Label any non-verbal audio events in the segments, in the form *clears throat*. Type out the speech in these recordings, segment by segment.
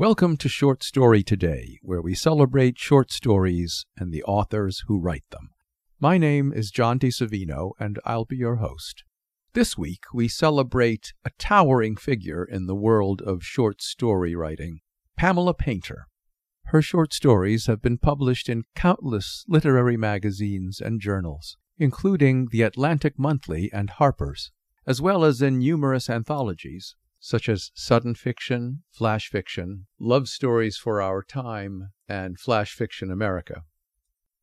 Welcome to Short Story Today, where we celebrate short stories and the authors who write them. My name is John DeSavino, and I'll be your host. This week, we celebrate a towering figure in the world of short story writing, Pamela Painter. Her short stories have been published in countless literary magazines and journals, including The Atlantic Monthly and Harper's, as well as in numerous anthologies, such as Sudden Fiction, Flash Fiction, Love Stories for Our Time, and Flash Fiction America.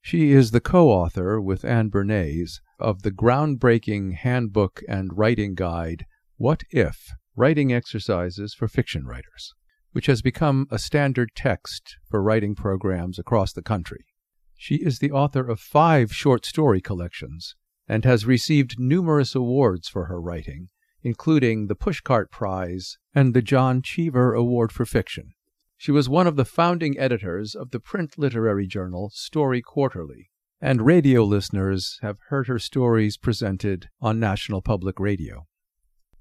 She is the co author with Anne Bernays of the groundbreaking handbook and writing guide, What If? Writing Exercises for Fiction Writers, which has become a standard text for writing programs across the country. She is the author of five short story collections and has received numerous awards for her writing, including the Pushcart Prize and the John Cheever Award for Fiction. She was one of the founding editors of the print literary journal Story Quarterly, and radio listeners have heard her stories presented on National Public Radio.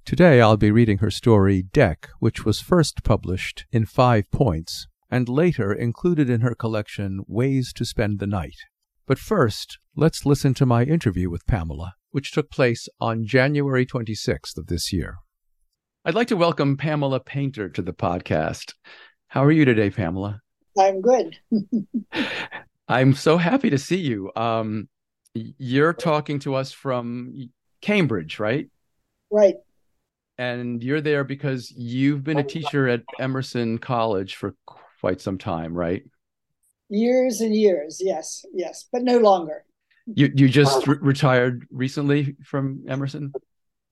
Today I'll be reading her story Deck, which was first published in Five Points and later included in her collection Ways to Spend the Night. But first, let's listen to my interview with Pamela, which took place on January 26th of this year. I'd like to welcome Pamela Painter to the podcast. How are you today, Pamela? I'm good. *laughs* I'm so happy to see you. Um, you're talking to us from Cambridge, right? Right. And you're there because you've been a teacher at Emerson College for quite some time, right? Years and years, yes, yes, but no longer. You you just re- retired recently from Emerson,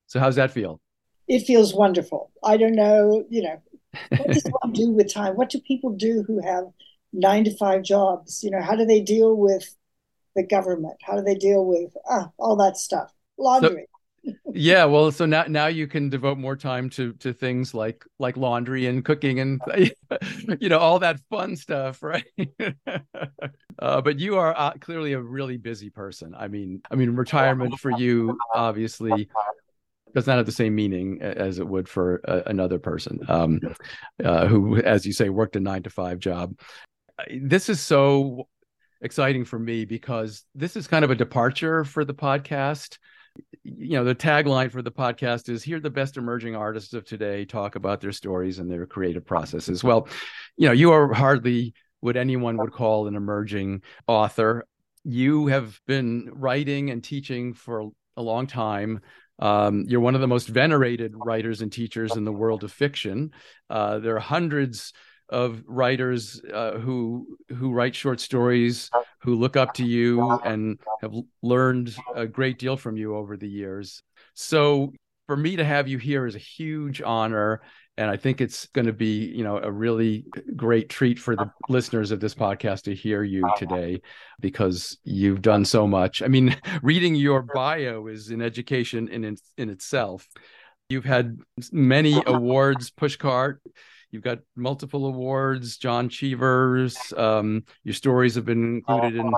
so how's that feel? It feels wonderful. I don't know, you know, what does one do with time? What do people do who have nine to five jobs? You know, how do they deal with the government? How do they deal with ah, all that stuff? Laundry. Yeah, well, so now now you can devote more time to to things like like laundry and cooking and *laughs* you know all that fun stuff, right? *laughs* uh, but you are uh, clearly a really busy person. I mean, I mean, retirement for you obviously does not have the same meaning as it would for another person um, uh, who, as you say, worked a nine to five job. This is so exciting for me because this is kind of a departure for the podcast. You know, the tagline for the podcast is Hear the best emerging artists of today talk about their stories and their creative processes. Well, you know, you are hardly what anyone would call an emerging author. You have been writing and teaching for a long time. Um, you're one of the most venerated writers and teachers in the world of fiction. Uh, there are hundreds of writers uh, who who write short stories who look up to you and have learned a great deal from you over the years. So for me to have you here is a huge honor and I think it's going to be, you know, a really great treat for the listeners of this podcast to hear you today because you've done so much. I mean, *laughs* reading your bio is an education in in, in itself. You've had many awards, Pushcart. You've got multiple awards, John Cheever's. Um, your stories have been included in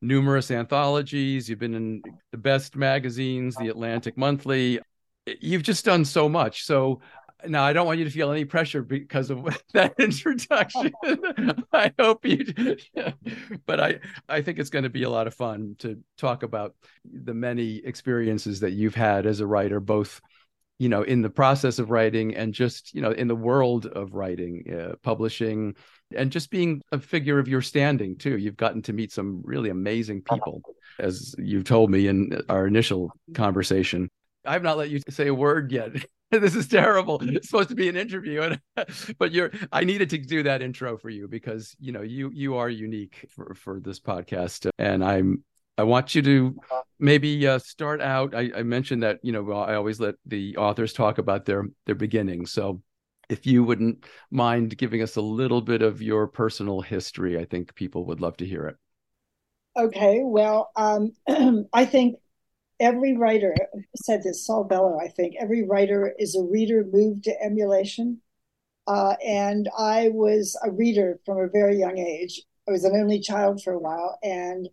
numerous anthologies. You've been in the best magazines, the Atlantic Monthly. You've just done so much. So now I don't want you to feel any pressure because of *laughs* that introduction. *laughs* I hope you, *laughs* but I I think it's going to be a lot of fun to talk about the many experiences that you've had as a writer, both you know in the process of writing and just you know in the world of writing, uh, publishing, and just being a figure of your standing too. You've gotten to meet some really amazing people, as you've told me in our initial conversation. I have not let you say a word yet. *laughs* this is terrible. It's supposed to be an interview, *laughs* but you're. I needed to do that intro for you because you know you you are unique for for this podcast, and I'm. I want you to maybe uh, start out. I, I mentioned that you know I always let the authors talk about their their beginnings. So if you wouldn't mind giving us a little bit of your personal history, I think people would love to hear it. Okay. Well, um, *clears throat* I think every writer said this, Saul Bellow, I think, every writer is a reader moved to emulation. Uh, and I was a reader from a very young age. I was an only child for a while, and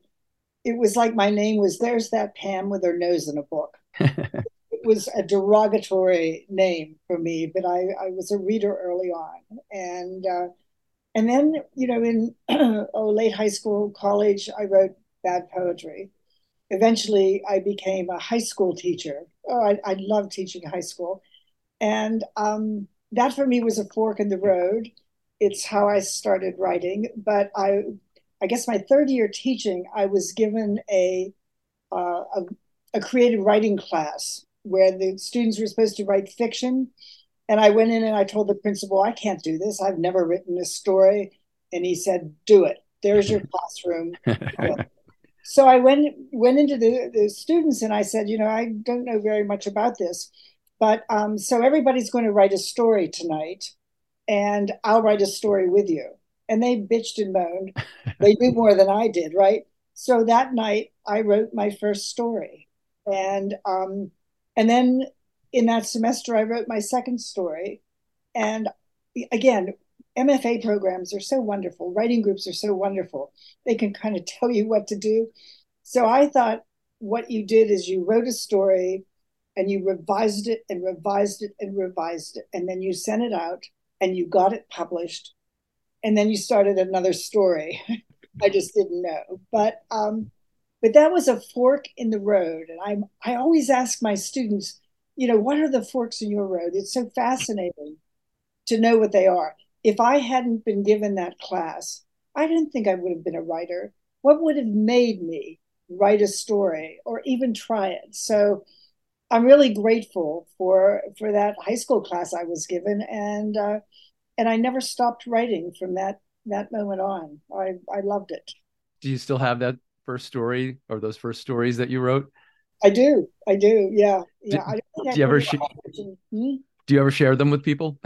it was like my name was there's that Pam with her nose in a book. *laughs* it was a derogatory name for me, but I, I was a reader early on. And uh, and then, you know, in *clears throat* oh, late high school, college, I wrote bad poetry. Eventually, I became a high school teacher. Oh, I, I love teaching high school. And um, that for me was a fork in the road. It's how I started writing. But I, I guess my third year teaching, I was given a, uh, a, a creative writing class where the students were supposed to write fiction and I went in and I told the principal, I can't do this. I've never written a story. And he said, Do it. There's your classroom. *laughs* so I went went into the, the students and I said, you know, I don't know very much about this, but um, so everybody's going to write a story tonight, and I'll write a story with you. And they bitched and moaned. they knew *laughs* more than I did, right? So that night I wrote my first story, and um, and then in that semester, I wrote my second story. And again, MFA programs are so wonderful. Writing groups are so wonderful. They can kind of *laughs* tell you what to do. So I thought what you did is you wrote a story and you revised it and revised it and revised it. And then you sent it out and you got it published. And then you started another story. I just didn't know. But um, but that was a fork in the road. And I'm I always ask my students, you know, what are the forks in your road? It's so fascinating to know what they are. If I hadn't been given that class, I didn't think I would have been a writer. What would have made me write a story or even try it? So I'm really grateful for for that high school class I was given, and uh, and I never stopped writing from that that moment on. I I loved it. Do you still have that first story or those first stories that you wrote? I do. I do. Yeah. Yeah. Do, do you ever sh- hmm? do you ever share them with people?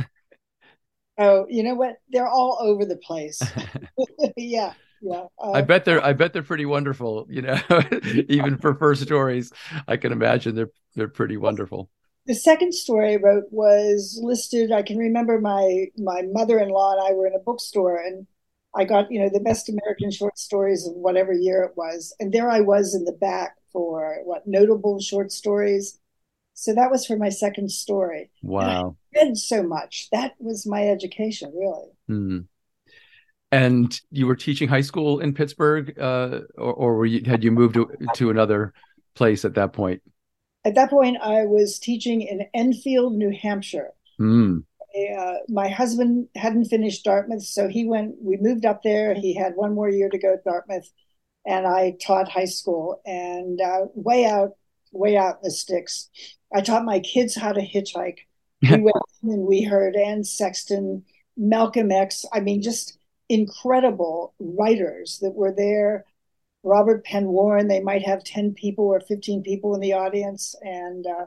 Oh, you know what? They're all over the place. *laughs* *laughs* yeah. Yeah. Uh, I bet they're I bet they're pretty wonderful, you know, *laughs* even for first stories. I can imagine they're they're pretty wonderful. The second story I wrote was listed. I can remember my my mother-in-law and I were in a bookstore and I got, you know, the best American short stories of whatever year it was. And there I was in the back for what notable short stories. So that was for my second story. Wow. read so much. That was my education, really. Mm. And you were teaching high school in Pittsburgh, uh, or, or were you, had you moved to, to another place at that point? At that point, I was teaching in Enfield, New Hampshire. Mm. Uh, my husband hadn't finished Dartmouth, so he went. We moved up there. He had one more year to go at Dartmouth, and I taught high school and uh, way out, way out in the sticks. I taught my kids how to hitchhike. we *laughs* went and we heard Anne Sexton, Malcolm X. I mean, just incredible writers that were there. Robert Penn Warren. They might have ten people or fifteen people in the audience, and uh,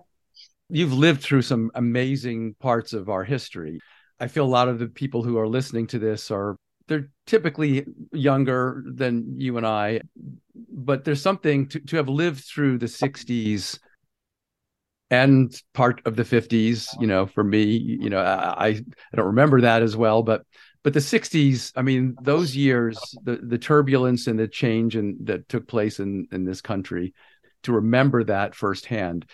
you've lived through some amazing parts of our history. I feel a lot of the people who are listening to this are they're typically younger than you and I, but there's something to, to have lived through the 60s and part of the 50s, you know, for me, you know, I, I don't remember that as well, but but the 60s, I mean, those years, the the turbulence and the change and that took place in in this country, to remember that firsthand,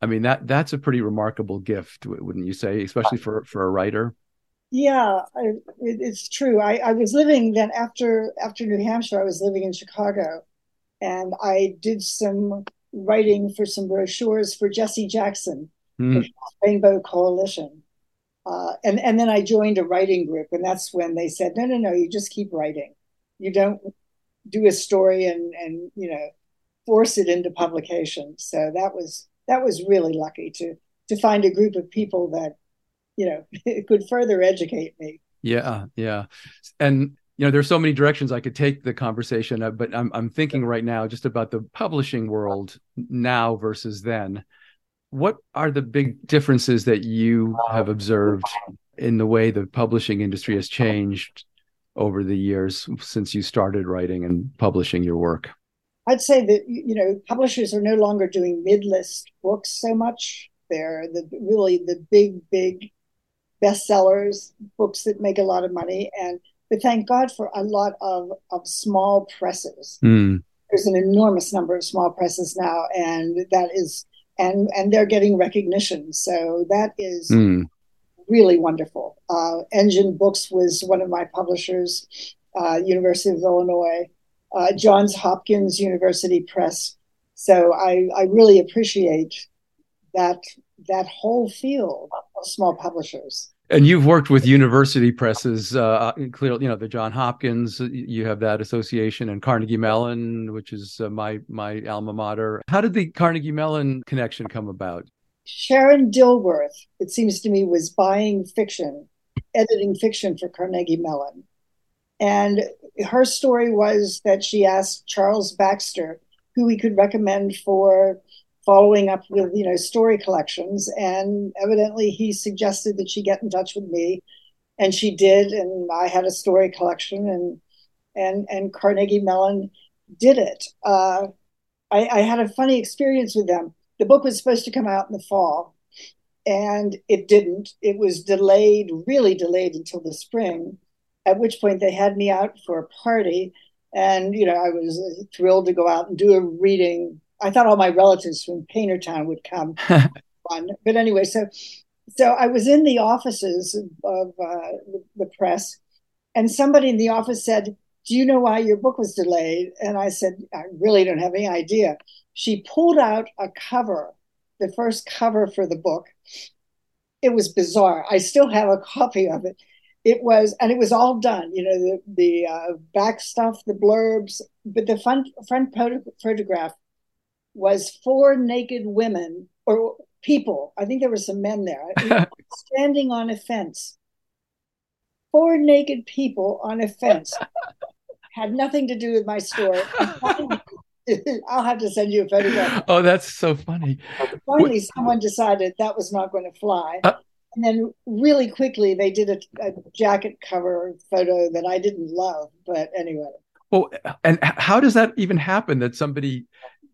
I mean that that's a pretty remarkable gift, wouldn't you say, especially for for a writer? Yeah, I, it's true. I, I was living then after after New Hampshire. I was living in Chicago, and I did some writing for some brochures for Jesse Jackson, mm. Rainbow Coalition, uh, and and then I joined a writing group, and that's when they said, no, no, no, you just keep writing. You don't do a story and and you know force it into publication. So that was that was really lucky to to find a group of people that you know *laughs* could further educate me yeah yeah and you know there's so many directions i could take the conversation uh, but i'm i'm thinking right now just about the publishing world now versus then what are the big differences that you have observed in the way the publishing industry has changed over the years since you started writing and publishing your work i'd say that you know publishers are no longer doing mid-list books so much they're the really the big big bestsellers, books that make a lot of money, and but thank God for a lot of of small presses. Mm. There's an enormous number of small presses now, and that is and and they're getting recognition. So that is mm. really wonderful. Uh, Engine Books was one of my publishers, uh, University of Illinois, uh, Johns Hopkins University Press. So I, I really appreciate that that whole field of small publishers. And you've worked with university presses, uh, clearly, you know, the John Hopkins, you have that association, and Carnegie Mellon, which is uh, my my alma mater. How did the Carnegie Mellon connection come about? Sharon Dilworth, it seems to me, was buying fiction, editing fiction for Carnegie Mellon. And her story was that she asked Charles Baxter who he could recommend for following up with you know story collections and evidently he suggested that she get in touch with me and she did and i had a story collection and and and carnegie mellon did it. Uh, I, I had a funny experience with them. The book was supposed to come out in the fall and it didn't. It was delayed really delayed until the spring at which point they had me out for a party and you know i was thrilled to go out and do a reading I thought all my relatives from Paintertown would come. *laughs* but anyway, so so I was in the offices of uh, the press, and somebody in the office said, "Do you know why your book was delayed?" And I said, "I really don't have any idea." She pulled out a cover, the first cover for the book. It was bizarre. I still have a copy of it. It was, and it was all done. You know, the the uh, back stuff, the blurbs, but the front front photograph was four naked women or people. I think there were some men there *laughs* standing on a fence. Four naked people on a fence had nothing to do with my story. *laughs* I'll have to send you a photograph. Oh, that's so funny. Finally, someone decided that was not going to fly. Uh, and then, really quickly, they did a, a jacket cover photo that I didn't love. But anyway. Well, and how does that even happen that somebody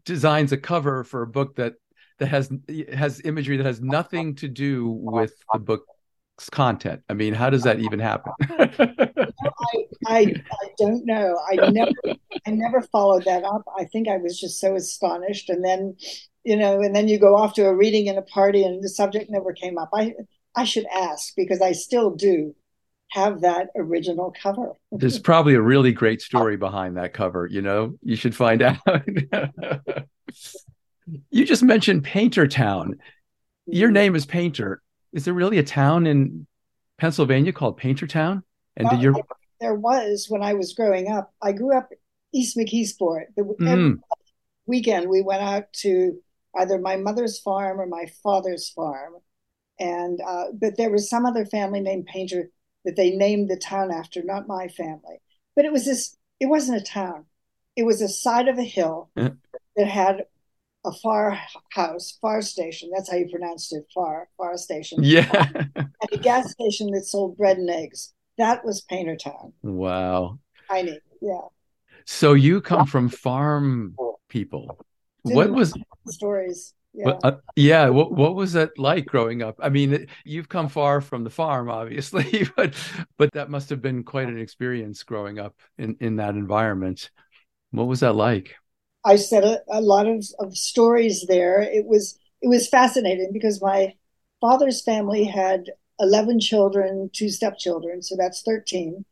designs a cover for a book that that has has imagery that has nothing to do with the book's content. I mean, how does that even happen? *laughs* I, I, I don't know. I never I never followed that up. I think I was just so astonished, and then you know, and then you go off to a reading in a party, and the subject never came up. I I should ask because I still do have that original cover. There's probably a really great story behind that cover, you know? You should find *laughs* out. you just mentioned Painter Town. Your name is Painter. Is there really a town in Pennsylvania called Painter Town? And did your there was when I was growing up. I grew up East McKeesport. Mm. weekend we went out to either my mother's farm or my father's farm, and uh, but there was some other family named Painter that they named the town after, not my family. But it was this, it wasn't a town. It was a side of a hill yeah. that had a far house, far station. That's how you pronounced it, far, far station. Yeah. *laughs* and a gas station that sold bread and eggs. That was Painter Town. Wow. Tiny, yeah. So you come from farm people. What was stories? Yeah. uh, yeah. What what was that like growing up? I mean, you've come far from the farm, obviously, *laughs* but but that must have been quite an experience growing up in in that environment. What was that like? I said a, a lot of, of stories there. It was it was fascinating because my father's family had eleven children, two stepchildren, so that's thirteen,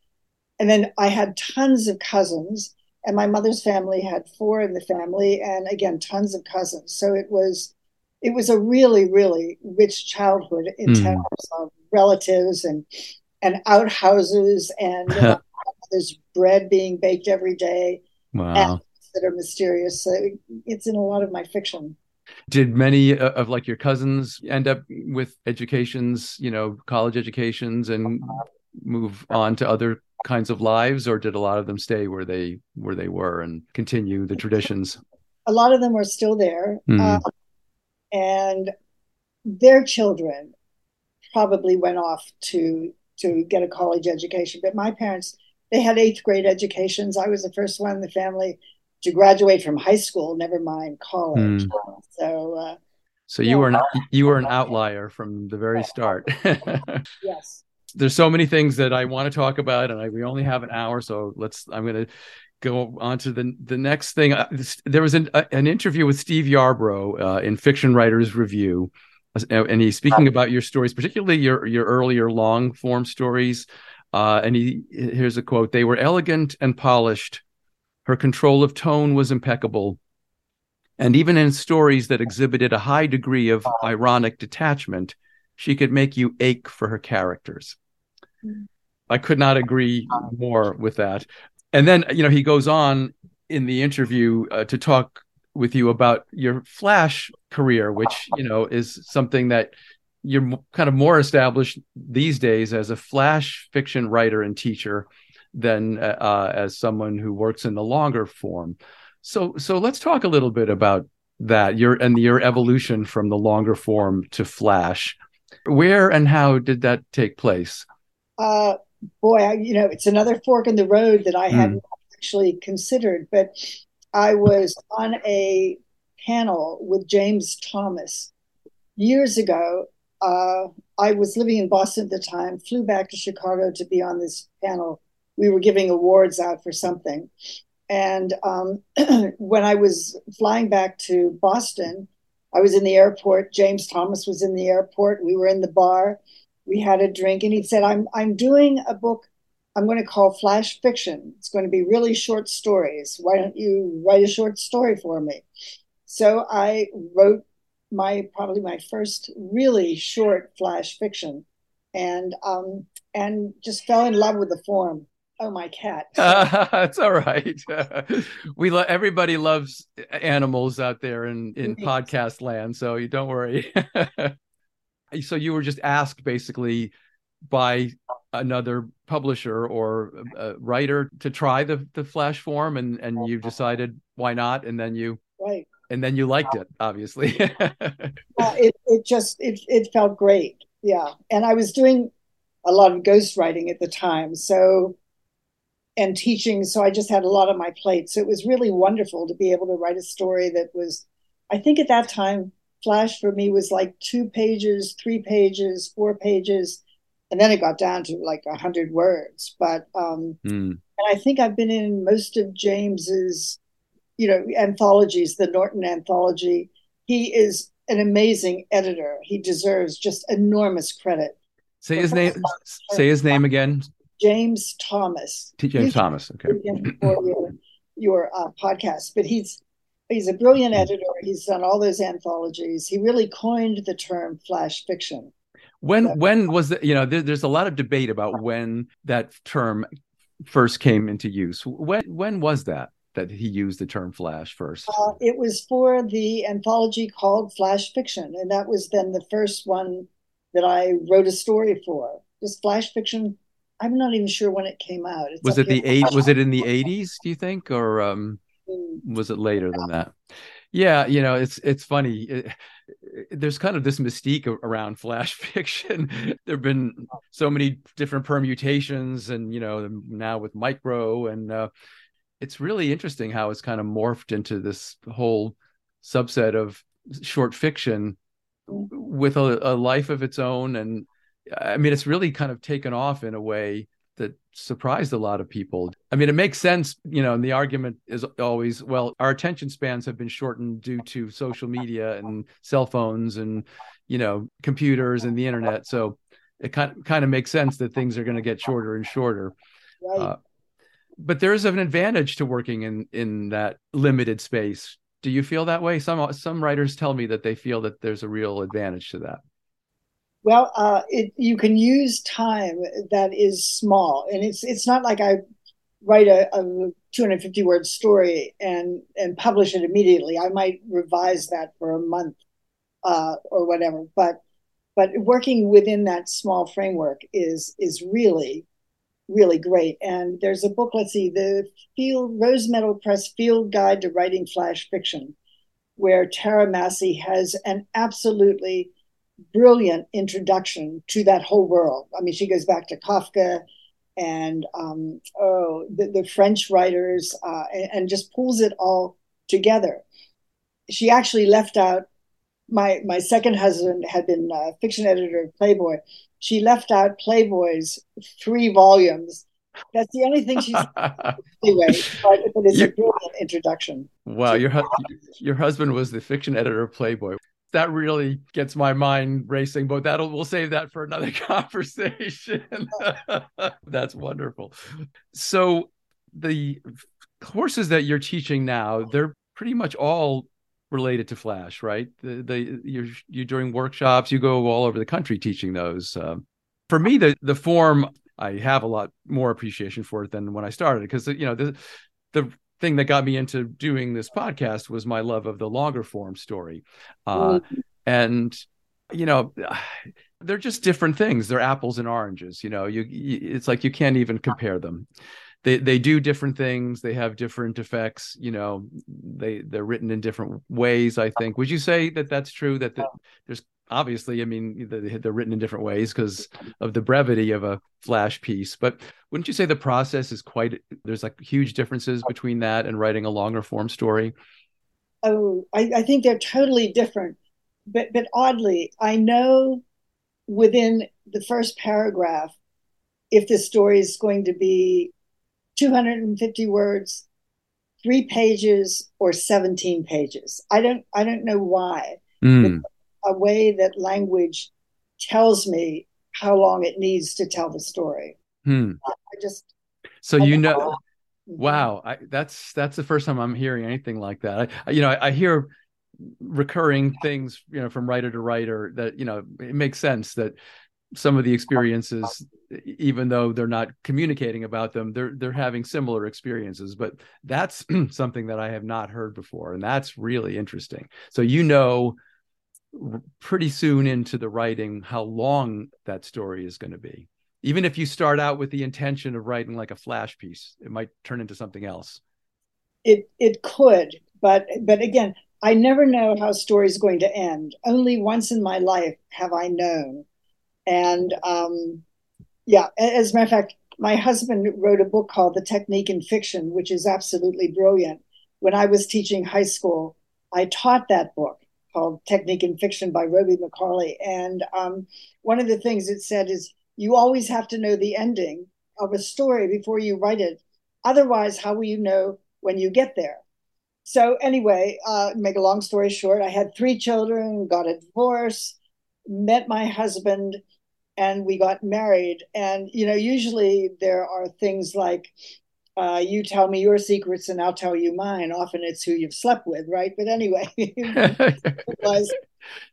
and then I had tons of cousins and my mother's family had four in the family and again tons of cousins. So it was it was a really really rich childhood in mm. terms of relatives and and outhouses and *laughs* there's bread being baked every day wow. that are mysterious. So it's in a lot of my fiction. Did many uh, of like your cousins end up with educations you know college educations and move on to other kinds of lives or did a lot of them stay where they where they were and continue the traditions a lot of them are still there mm-hmm. uh, and their children probably went off to to get a college education but my parents they had eighth grade educations i was the first one in the family to graduate from high school never mind college mm. so uh, so you yeah. were an you were an outlier from the very start *laughs* yes there's so many things that I want to talk about, and I, we only have an hour, so let's. I'm going to go on to the the next thing. Uh, there was an, uh, an interview with Steve Yarbrough uh, in Fiction Writers Review, and he's speaking about your stories, particularly your your earlier long form stories. Uh, and he here's a quote: "They were elegant and polished. Her control of tone was impeccable." And even in stories that exhibited a high degree of ironic detachment, she could make you ache for her characters. I could not agree more with that. And then, you know, he goes on in the interview uh, to talk with you about your Flash career, which you know is something that you're kind of more established these days as a Flash fiction writer and teacher than uh, uh, as someone who works in the longer form. So, so let's talk a little bit about that your and your evolution from the longer form to Flash. Where and how did that take place? Uh, boy, I, you know, it's another fork in the road that I mm. hadn't actually considered, but I was on a panel with James Thomas years ago. Uh, I was living in Boston at the time, flew back to Chicago to be on this panel. We were giving awards out for something. And um, *clears throat* when I was flying back to Boston, I was in the airport. James Thomas was in the airport. We were in the bar. We had a drink, and he said, "I'm I'm doing a book I'm going to call flash fiction. It's going to be really short stories. Why don't you write a short story for me? So I wrote my probably my first really short flash fiction, and um, and just fell in love with the form. Oh, my cat! *laughs* That's all right. *laughs* we love everybody loves animals out there in in yes. podcast land, so you don't worry. *laughs* so you were just asked basically by another publisher or a writer to try the the flash form and and you decided why not and then you right and then you liked it obviously uh, it, it just it, it felt great yeah and i was doing a lot of ghostwriting at the time so and teaching so i just had a lot on my plate so it was really wonderful to be able to write a story that was i think at that time flash for me was like two pages three pages four pages and then it got down to like a hundred words. But um, mm. and I think I've been in most of James's, you know, anthologies, the Norton anthology. He is an amazing editor. He deserves just enormous credit. Say his name. Say his name again. James Thomas. T. James Thomas. Okay. For your your uh, podcast, but he's he's a brilliant hmm. editor. He's done all those anthologies. He really coined the term flash fiction. When when was the you know there, there's a lot of debate about when that term first came into use. When when was that that he used the term flash first? Uh, it was for the anthology called Flash Fiction, and that was then the first one that I wrote a story for. Just flash fiction. I'm not even sure when it came out. It's was it the eight? Was it in the 80s? Do you think, or um, mm. was it later than that? Yeah, you know, it's it's funny. It, there's kind of this mystique around flash *laughs* fiction. there've been so many different permutations, and you know, now with micro, and uh, it's really interesting how it's kind of morphed into this whole subset of short fiction with a, a life of its own. And I mean, it's really kind of taken off in a way that surprised a lot of people. I mean, it makes sense, you know, and the argument is always, well, our attention spans have been shortened due to social media and cell phones and, you know, computers and the internet. So it kind of, kind of makes sense that things are going to get shorter and shorter. Right. Uh, but there is an advantage to working in in that limited space. Do you feel that way? Some some writers tell me that they feel that there's a real advantage to that. Well, uh, it, you can use time that is small, and it's it's not like I write a, a 250 word story and and publish it immediately. I might revise that for a month uh, or whatever, but but working within that small framework is is really really great. And there's a book. Let's see, the Field Rose Metal Press Field Guide to Writing Flash Fiction, where Tara Masih has an absolutely brilliant introduction to that whole world. I mean, she goes back to Kafka and um, oh, the, the, French writers, uh, and, and, just pulls it all together. She actually left out my my second husband had been a fiction editor of Playboy. She left out Playboy's three volumes. That's the only thing she's *laughs* anyway, but, but it's a brilliant introduction. Wow, your hu- your husband was the fiction editor of Playboy. That really gets my mind racing but that'll we'll save that for another *laughs* conversation. *laughs* That's wonderful. So the courses that you're teaching now they're pretty much all related to flash right? The, the you're you're doing workshops you go all over the country teaching those. Um, for me the the form i have a lot more appreciation for it than when i started because you know the the thing that got me into doing this podcast was my love of the longer form story. Uh, mm-hmm. and you know *sighs* they're just different things. They're apples and oranges you know you, you it's like you can't even compare them they they do different things. They have different effects you know they they're written in different ways i think. Would you say that that's true that the, there's obviously i mean they're written in different ways because of the brevity of a flash piece but wouldn't you say the process is quite there's like huge differences between that and writing a longer form story? Oh i, I think they're totally different but but oddly i know within the first paragraph if the story is going to be 250 words three pages or 17 pages i don't i don't know why mm a way that language tells me how long it needs to tell the story. Hmm. I just so I you know, know. *laughs* wow, I, that's that's the first time I'm hearing anything like that. I, you know, I, I hear recurring things, you know, from writer to writer that you know it makes sense that some of the experiences even though they're not communicating about them they're they're having similar experiences but that's *clears throat* something that i have not heard before and that's really interesting so you know pretty soon into the writing how long that story is going to be. Even if you start out with the intention of writing like a flash piece, it might turn into something else. It it could, but but again, I never know how a story is going to end. Only once in my life have I known. And um, yeah, as a matter of fact, my husband wrote a book called The Technique in Fiction, which is absolutely brilliant. When I was teaching high school, I taught that book called Technique in Fiction by Robie Macauley. And um, one of the things it said is you always have to know the ending of a story before you write it. Otherwise, how will you know when you get there? So, anyway, uh, make a long story short, I had three children, got a divorce, met my husband, and we got married. And, you know, usually there are things like, uh, you tell me your secrets and I'll tell you mine. Often it's who you've slept with, right? But anyway, *laughs* was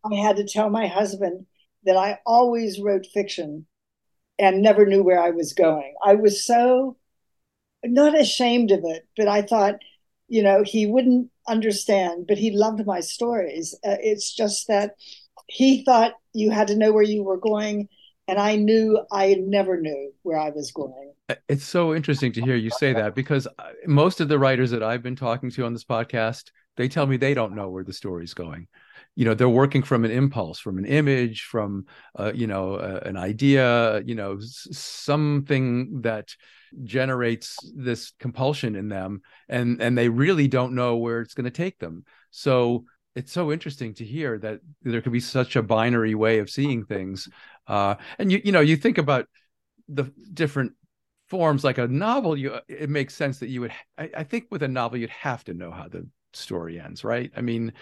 I had to tell my husband that I always wrote fiction and never knew where I was going. I was so not ashamed of it, but I thought, you know, he wouldn't understand, but he loved my stories. Uh, it's just that he thought you had to know where you were going, and I knew I never knew where I was going. It's so interesting to hear you say that because uh, most of the writers that I've been talking to on this podcast, they tell me they don't know where the story's going. You know, they're working from an impulse, from an image, from uh, you know, uh, an idea, you know, something that generates this compulsion in them and and they really don't know where it's going to take them. So it's so interesting to hear that there could be such a binary way of seeing things. Uh, and you you know, you think about the different forms like a novel you it makes sense that you would I, I, think with a novel you'd have to know how the story ends right? I mean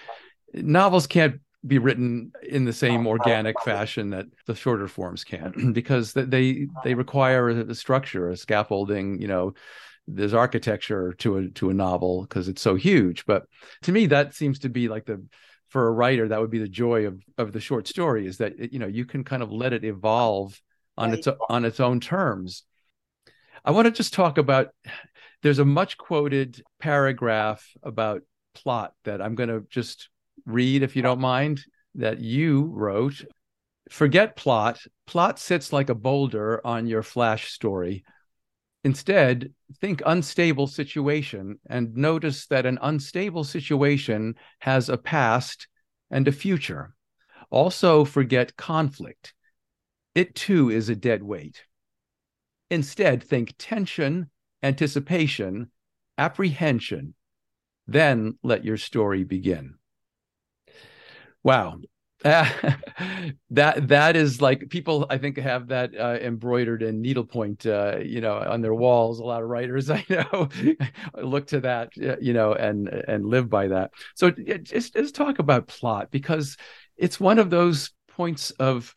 novels can't be written in the same organic fashion that the shorter forms can *clears throat* because they they require a, structure a scaffolding you know there's architecture to a to a novel because it's so huge. But to me that seems to be like the for a writer that would be the joy of of the short story is that you know you can kind of let it evolve on right. its on its own terms I want to just talk about there's a much quoted paragraph about plot that I'm going to just read, if you don't mind, that you wrote. Forget plot. Plot sits like a boulder on your flash story. Instead, think unstable situation and notice that an unstable situation has a past and a future. Also, forget conflict. It too is a dead weight. Instead, think tension, anticipation, apprehension. Then let your story begin. Wow. *laughs* That that is like people I think have that uh, embroidered in needlepoint, uh, you know, on their walls. A lot of writers *laughs* I know look to that, you know, and and live by that. So just just talk about plot because it's one of those points of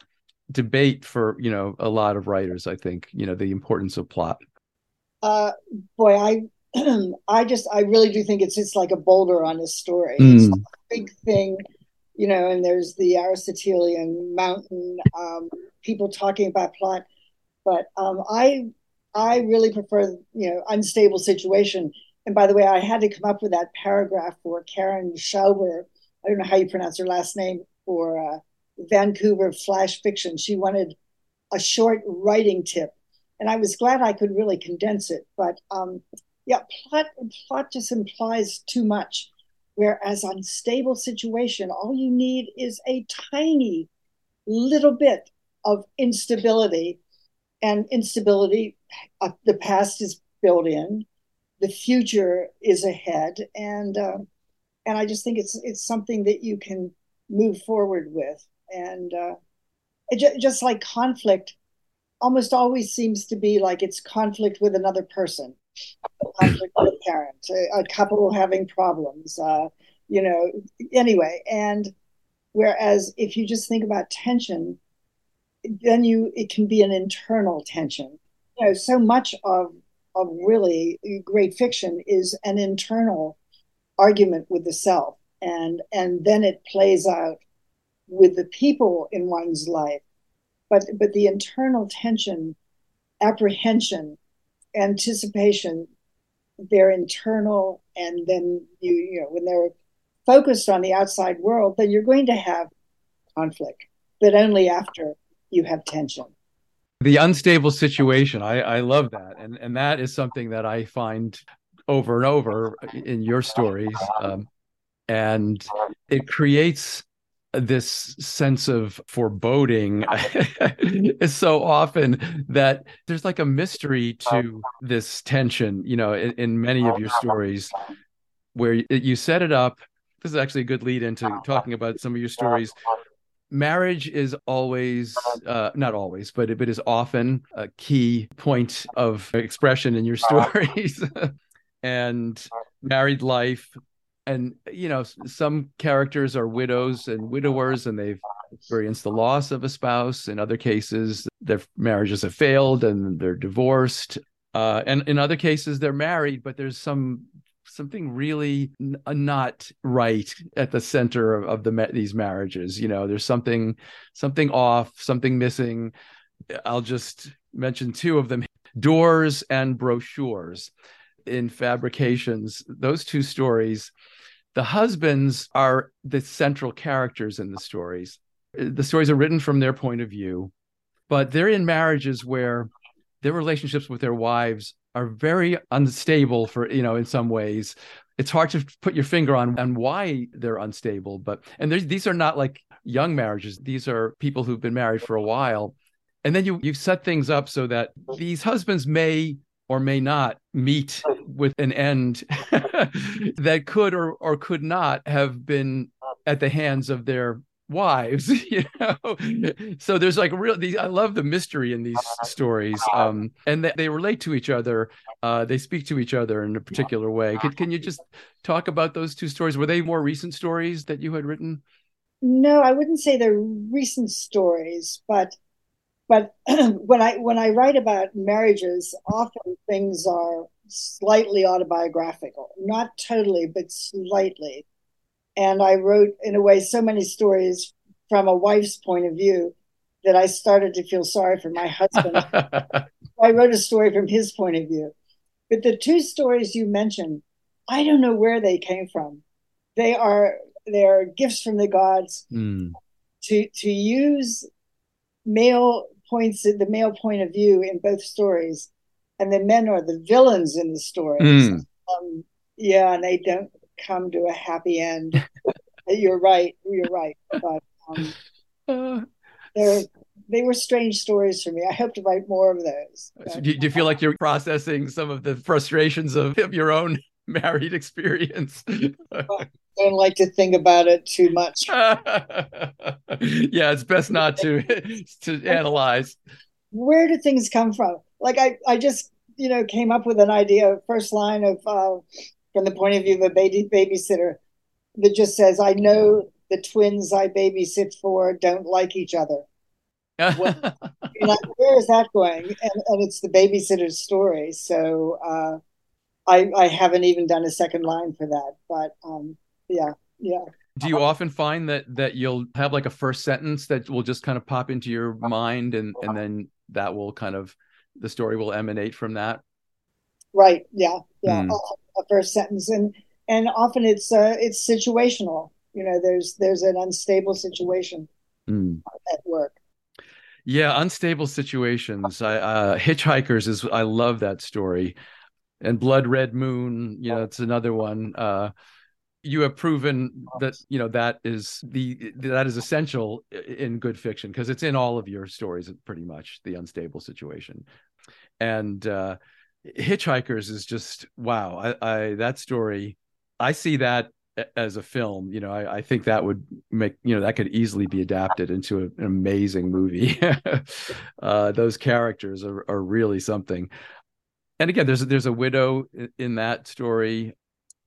debate for you know a lot of writers. I think you know the importance of plot. Uh, boy, I *clears throat* I just I really do think it's just like a boulder on a story. Mm. It's a big thing, you know. And there's the Aristotelian mountain um, people talking about plot, but um, I I really prefer you know unstable situation. And by the way, I had to come up with that paragraph for Karen Schauber. I don't know how you pronounce her last name for uh, Vancouver Flash Fiction. She wanted a short writing tip, and I was glad I could really condense it. But um, yeah, plot plot just implies too much. Whereas on stable situation, all you need is a tiny little bit of instability, and instability, uh, the past is built in, the future is ahead, and uh, and I just think it's it's something that you can move forward with, and uh, just like conflict, almost always seems to be like it's conflict with another person conflict a parent, a, a couple having problems, uh, you know, anyway. And whereas if you just think about tension, then you it can be an internal tension. You know, so much of of really great fiction is an internal argument with the self, and and then it plays out with the people in one's life. But but the internal tension, apprehension, anticipation they're internal and then you you know when they're focused on the outside world then you're going to have conflict but only after you have tension. The unstable situation i i love that. And and that is something that i find over and over in your stories um, and it creates this sense of foreboding is *laughs* so often that there's like a mystery to this tension you know in, in many of your stories where you set it up. This is actually a good lead into talking about some of your stories. Marriage is always uh, not always but it is often a key point of expression in your *laughs* stories. And married life and you know some characters are widows and widowers and they've experienced the loss of a spouse. In other cases their marriages have failed and they're divorced. Uh, and in other cases they're married but there's some something really n- uh, not right at the center of, of the these marriages. You know there's something something off something missing. I'll just mention two of them. Doors and brochures in fabrications. Those two stories the husbands are the central characters in the stories. The stories are written from their point of view, but they're in marriages where their relationships with their wives are very unstable for, you know, in some ways. It's hard to put your finger on on why they're unstable, but and these are not like young marriages. These are people who've been married for a while. And then you you set things up so that these husbands may or may not meet with an end *laughs* that could or, or could not have been at the hands of their wives *laughs* you know? So there's like real these i love the mystery in these stories um and they, they relate to each other uh they speak to each other in a particular way. Can, can you just talk about those two stories? Were they more recent stories that you had written? No i wouldn't say they're recent stories but but *clears throat* when I when I write about marriages, often things are slightly autobiographical, not totally, but slightly. And I wrote, in a way, so many stories from a wife's point of view that I started to feel sorry for my husband. *laughs* I wrote a story from his point of view. But the two stories you mentioned, I don't know where they came from. They are they are gifts from the gods mm. to to use male points the male point of view in both stories, and the men are the villains in the stories. Mm. Um, yeah, and they don't come to a happy end. *laughs* you're right. You're right. But um, *sighs* uh, they're were strange stories for me. I hope to write more of those. So do, you feel like you're processing some of the frustrations of, of your own *laughs* married experience? don't like to think about it too much. *laughs* yeah, it's best not to to analyze. Where do things come from? Like I, I just you know came up with an idea. First line of uh, from the point of view of a baby babysitter that just says, "I know the twins I babysit for don't like each other. *laughs* Like, where is that going? And, and it's the babysitter's story. So uh, I, I haven't even done a second line for that. But um, yeah, yeah. Do you often find that that you'll have like a first sentence that will just kind of pop into your mind, and and then that will kind of the story will emanate from that? Right. Yeah. Yeah. Mm. A first sentence, and and often it's uh, it's situational. You know, there's there's an unstable situation mm. at work yeah, unstable situations. I uh, Hitchhikers is I love that story, and Blood Red Moon. You know, it's another one. Uh, you have proven that you know that is the that is essential in good fiction because it's in all of your stories pretty much the unstable situation. And uh hitchhikers is just wow i i that story i see that as a film you know I, I, think that would make you know that could easily be adapted into an amazing movie. *laughs* Uh, those characters are, are really something. And again there's there's a widow in that story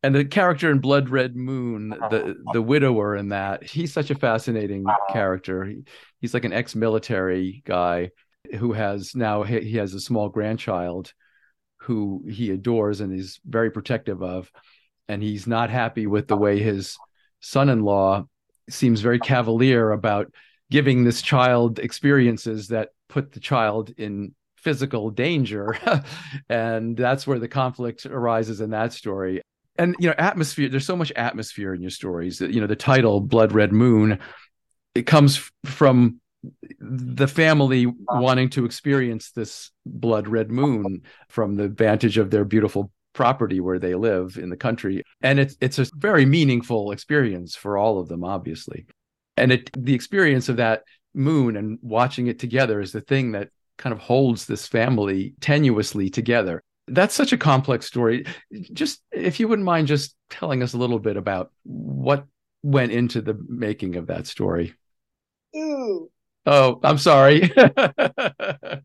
and the character in blood red moon oh, the oh, the oh. widower in that he's such a fascinating character. He, he's like an ex-military guy who has now he has a small grandchild who he adores and is very protective of. And he's not happy with the way his son-in-law seems very cavalier about giving this child experiences that put the child in physical danger. *laughs* And that's where the conflict arises in that story and you know atmosphere there's so much atmosphere in your stories that you know the title blood red moon it comes from the family wanting to experience this blood red moon from the vantage of their beautiful property where they live in the country. And it's it's a very meaningful experience for all of them obviously. And it the experience of that moon and watching it together is the thing that kind of holds this family tenuously together that's such a complex story just if you wouldn't mind just telling us a little bit about what went into the making of that story ooh Oh, I'm sorry. *laughs* that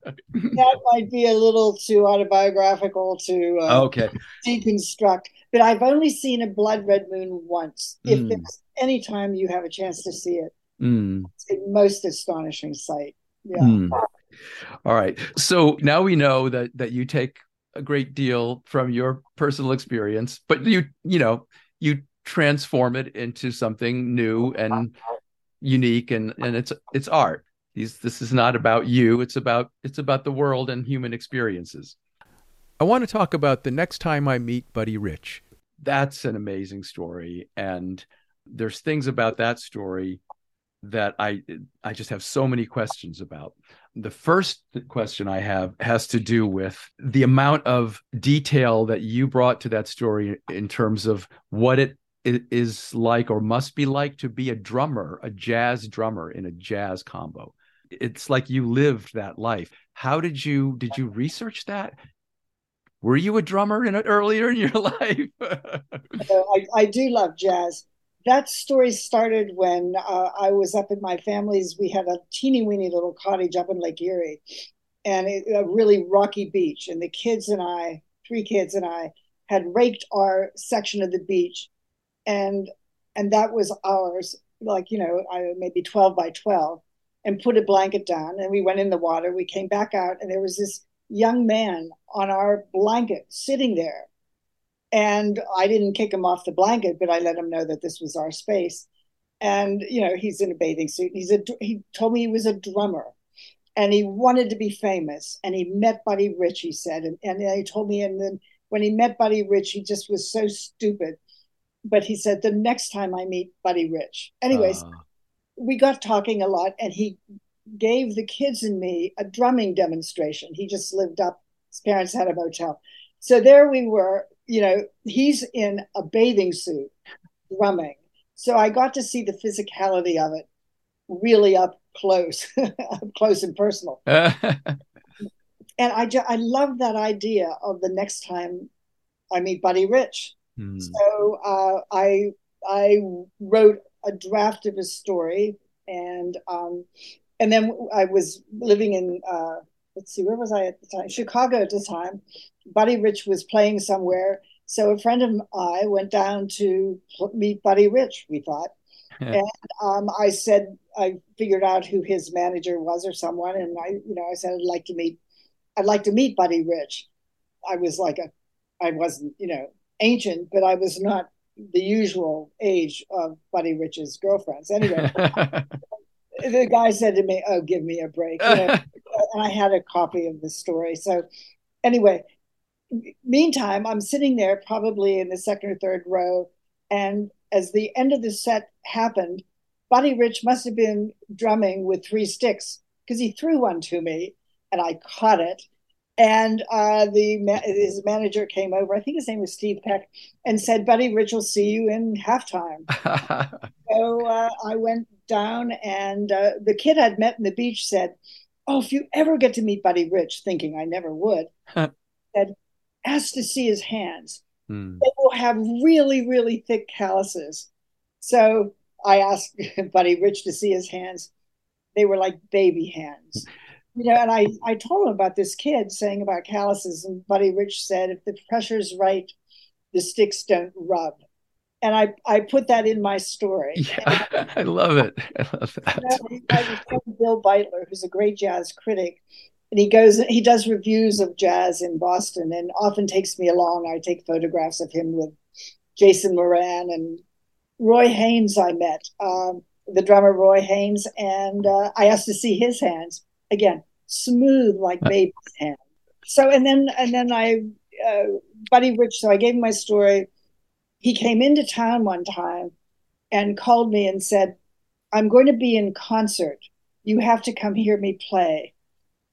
might be a little too autobiographical to uh, okay deconstruct. But I've only seen a blood red moon once. If hmm. there's any time you have a chance to see it, mm. it's a most astonishing sight. Yeah. Mm. All right. So now we know that that you take a great deal from your personal experience, but you you know you transform it into something new oh, and unique and and it's it's art. These this is not about you it's about it's about the world and human experiences. I want to talk about the next time i meet buddy rich. That's an amazing story and there's things about that story that i i just have so many questions about the first question i have has to do with the amount of detail that you brought to that story in terms of what it is like or must be like to be a drummer, a jazz drummer in a jazz combo. It's like you lived that life. How did you did you research that? Were you a drummer in earlier in your *laughs* life? I, I, do love jazz. That story started when uh, I was up in my family's. We had a teeny weeny little cottage up in Lake Erie, and it, a really rocky beach. And the kids and I, three kids and I, had raked our section of the beach and and that was ours like you know I, maybe 12 by 12 and put a blanket down and we went in the water we came back out and there was this young man on our blanket sitting there and i didn't kick him off the blanket but i let him know that this was our space and you know he's in a bathing suit he's a he told me he was a drummer and he wanted to be famous and he met buddy rich he said and, and he told me and then when he met buddy rich he just was so stupid but he said the next time I meet Buddy Rich. Anyways, uh. we got talking a lot, and he gave the kids and me a drumming demonstration. He just lived up. His parents had a motel, so there we were. You know, he's in a bathing suit drumming. So I got to see the physicality of it really up close, *laughs* up close and personal. *laughs* and I, ju- I love that idea of the next time I meet Buddy Rich Hmm. So uh, I I wrote a draft of his story, and um, and then I was living in uh, let's see, where was I at the time? Chicago at the time. Buddy Rich was playing somewhere, so a friend of I went down to meet Buddy Rich. We thought, and um, I said I figured out who his manager was or someone, and I, you know, I said I'd like to meet, I'd like to meet Buddy Rich. I was like a, I wasn't, you know, ancient, but I was not the usual age of Buddy Rich's girlfriends. Anyway, *laughs* the guy said to me, "Oh, give me a break," you know, *laughs* and I had a copy of the story. So, anyway, meantime, I'm sitting there, probably in the second or third row, and as the end of the set happened, Buddy Rich must have been drumming with three sticks because he threw one to me, and I caught it. And uh, the his manager came over. I think his name was Steve Peck, and said, "Buddy Rich will see you in halftime." *laughs* so uh, I went down, and uh, the kid I'd met in the beach said, "Oh, if you ever get to meet Buddy Rich," thinking I never would, said, "Ask to see his hands. Hmm. They will have really, really thick calluses." So I asked *laughs* Buddy Rich to see his hands. They were like baby hands you know, and I, I told him about this kid saying about calluses, and Buddy Rich said, if the pressure's right, the sticks don't rub. And I, I put that in my story. Yeah, *laughs* I love it. I love that. You know, I was Bill Beuttler, who's a great jazz critic, and he goes, he does reviews of jazz in Boston, and often takes me along. I take photographs of him with Jason Moran and Roy Haynes. I met um, the drummer Roy Haynes, and uh, I asked to see his hands again smooth like *laughs* baby's hand. So and then and then I uh, Buddy Rich. So I gave him my story. He came into town one time and called me and said, "I'm going to be in concert. You have to come hear me play."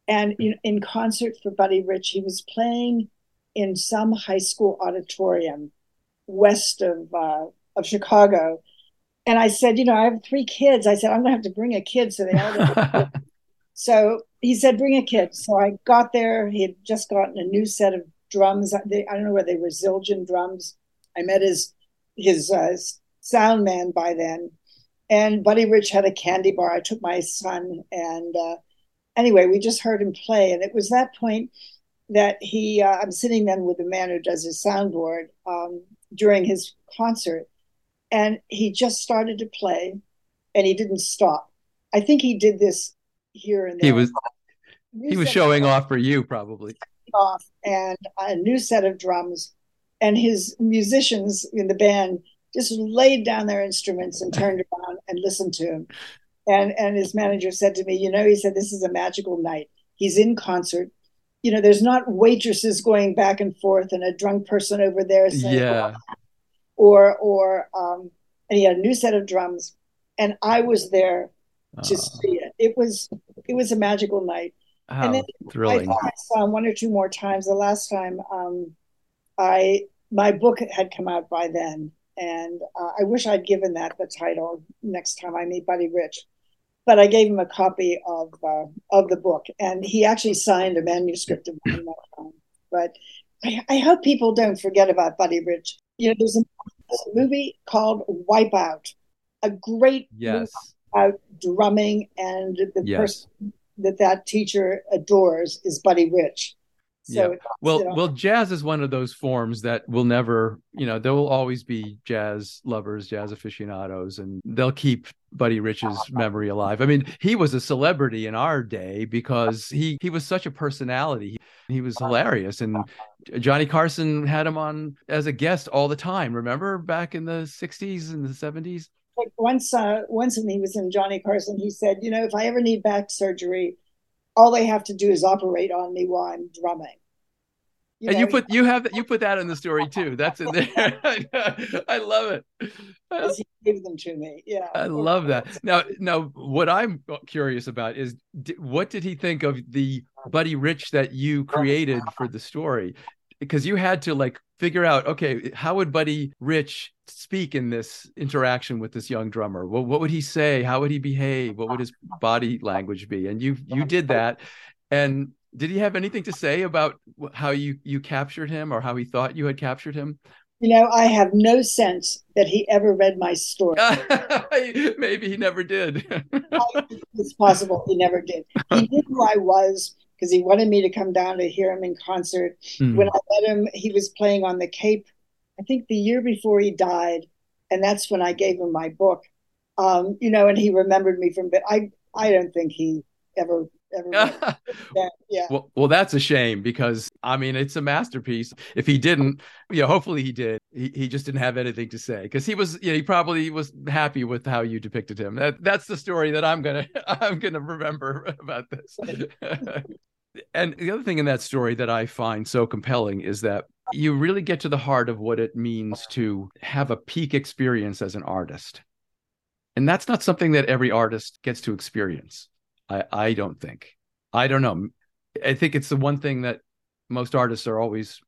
And in, in concert for Buddy Rich, he was playing in some high school auditorium west of uh, of Chicago. And I said, you know, I have three kids. I said, I'm going to have to bring a kid so they all *laughs* So he said, bring a kid. So I got there. He had just gotten a new set of drums. I don't know whether they were Zildjian drums. I met his his uh, sound man by then. And Buddy Rich had a candy bar. I took my son, and uh, anyway, we just heard him play. And it was that point that he, uh, I'm sitting then with the man who does his soundboard um, during his concert, and he just started to play, and he didn't stop. I think he did this here and there. He was he was showing off for you probably. Off and a new set of drums, and his musicians in the band just laid down their instruments and turned *laughs* around and listened to him. And and his manager said to me, you know, he said this is a magical night. He's in concert. You know, there's not waitresses going back and forth and a drunk person over there saying, yeah. or or um, and he had a new set of drums, and I was there to see it. It was it was a magical night. And then thrilling! I, I saw him one or two more times. The last time, um, I my book had come out by then, and uh, I wish I'd given that the title next time I meet Buddy Rich. But I gave him a copy of uh, of the book, and he actually signed a manuscript of mine. But I, I, hope people don't forget about Buddy Rich. You know, there's a, there's a movie called Wipeout, a great yes about drumming, and the yes. person that that teacher adores is Buddy Rich. So yeah. Well, well, jazz is one of those forms that will never, you know, there will always be jazz lovers, jazz aficionados, and they'll keep Buddy Rich's memory alive. I mean, he was a celebrity in our day because he he was such a personality. He, he was hilarious, and Johnny Carson had him on as a guest all the time. Remember back in the '60s and the '70s? like once uh, once when he was in Johnny Carson, he said, you know, if I ever need back surgery, all they have to do is operate on me while I'm drumming. You and know, you put you have you put that in the story too. That's in there. *laughs* *laughs* I love it. He gave them to me. Yeah, I love that. Now, now, what I'm curious about is what did he think of the Buddy Rich that you created for the story? Because you had to like figure out, okay, how would Buddy Rich speak in this interaction with this young drummer? Well, what would he say? How would he behave? What would his body language be? And you you did that. And did he have anything to say about how you you captured him or how he thought you had captured him? You know, I have no sense that he ever read my story. *laughs* Maybe he never did. it's possible he never did. He knew who I was because he wanted me to come down to hear him in concert. Mm-hmm. When I met him, he was playing on the Cape, I think the year before he died, and that's when I gave him my book. Um, you know, and he remembered me from, but I, I don't think he ever ever. *laughs* yeah. Well, well, that's a shame because I mean it's a masterpiece. If he didn't, you know, hopefully he did. He, he just didn't have anything to say because he was, you know, he probably was happy with how you depicted him. That that's the story that I'm gonna *laughs* I'm gonna remember *laughs* about this. and the other thing in that story that I find so compelling is that you really get to the heart of what it means to have a peak experience as an artist. And that's not something that every artist gets to experience. I, I don't think. I don't know. I think it's the one thing that most artists are always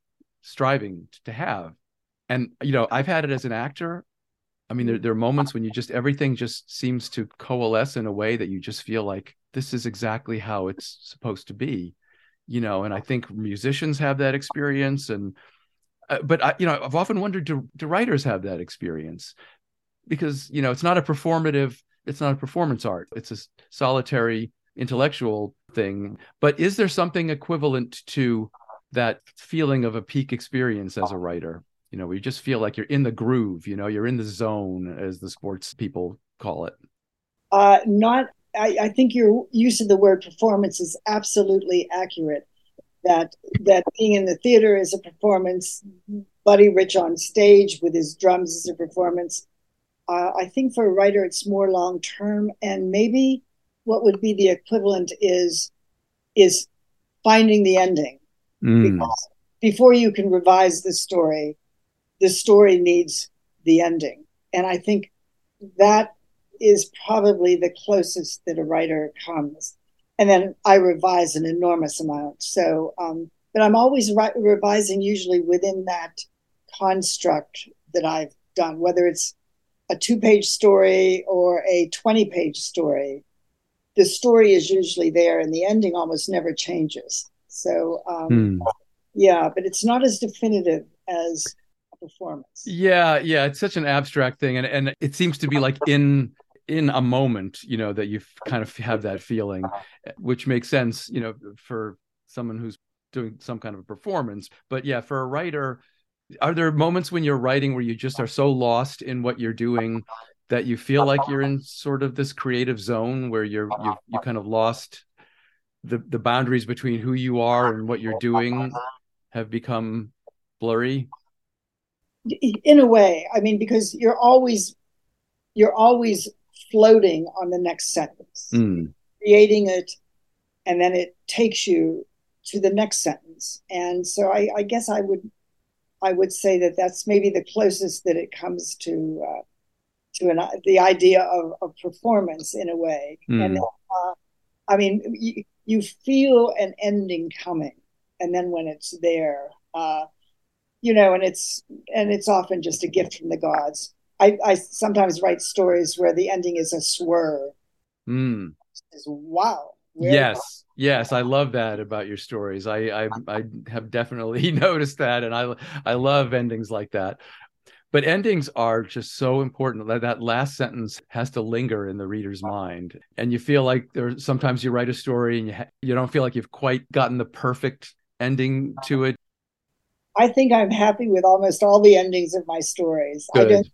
striving to have. And, you know, I've had it as an actor. I mean, there, there are moments when you just, everything just seems to coalesce in a way that you just feel like this is exactly how it's supposed to be, you know, and I think musicians have that experience. And, uh, but I, you know, I've often wondered, do, do writers have that experience? Because, you know, it's not a performative it's not a performance art. It's a solitary intellectual thing. But is there something equivalent to that feeling of a peak experience as a writer? You know where you just feel like you're in the groove you know you're in the zone as the sports people call it. Uh not I, I think your use of the word performance is absolutely accurate that that being in the theater is a performance buddy rich on stage with his drums is a performance uh, I think for a writer, it's more long term, and maybe what would be the equivalent is is finding the ending. Mm. Because before you can revise the story, the story needs the ending, and I think that is probably the closest that a writer comes. And then I revise an enormous amount. So, um, but I'm always re- revising usually within that construct that I've done, whether it's a two page story or a 20 page story, the story is usually there and the ending almost never changes. So, um, hmm. yeah, but it's not as definitive as a performance. Yeah, yeah, it's such an abstract thing. And, and it seems to be like in in a moment you know that you kind of have that feeling uh-huh. eh, which makes sense you know for someone who's doing some kind of a performance. But yeah for a writer are there moments when you're writing where you just are so lost in what you're doing that you feel like you're in sort of this creative zone where you're uh-huh. you you kind of lost the the boundaries between who you are and what you're doing have become blurry? In a way. I mean because you're always you're always floating on the next sentence mm. creating it and then it takes you to the next sentence and so I, I guess i would I would say that that's maybe the closest that it comes to uh, to an, the idea of, of performance in a way. Mm. And uh, I mean, you, you feel an ending coming, and then when it's there, uh, you know, and it's and it's often just a gift from the gods. I, I sometimes write stories where the ending is a swerve. Mm. wow. Yes Yes, I love that about your stories. I, I I have definitely *laughs* noticed that, and I I love endings like that. But endings are just so important. That that last sentence has to linger in the reader's mind, and you feel like there. Sometimes you write a story and you ha- you don't feel like you've quite gotten the perfect ending to it. I think I'm happy with almost all the endings of my stories. Good. I don't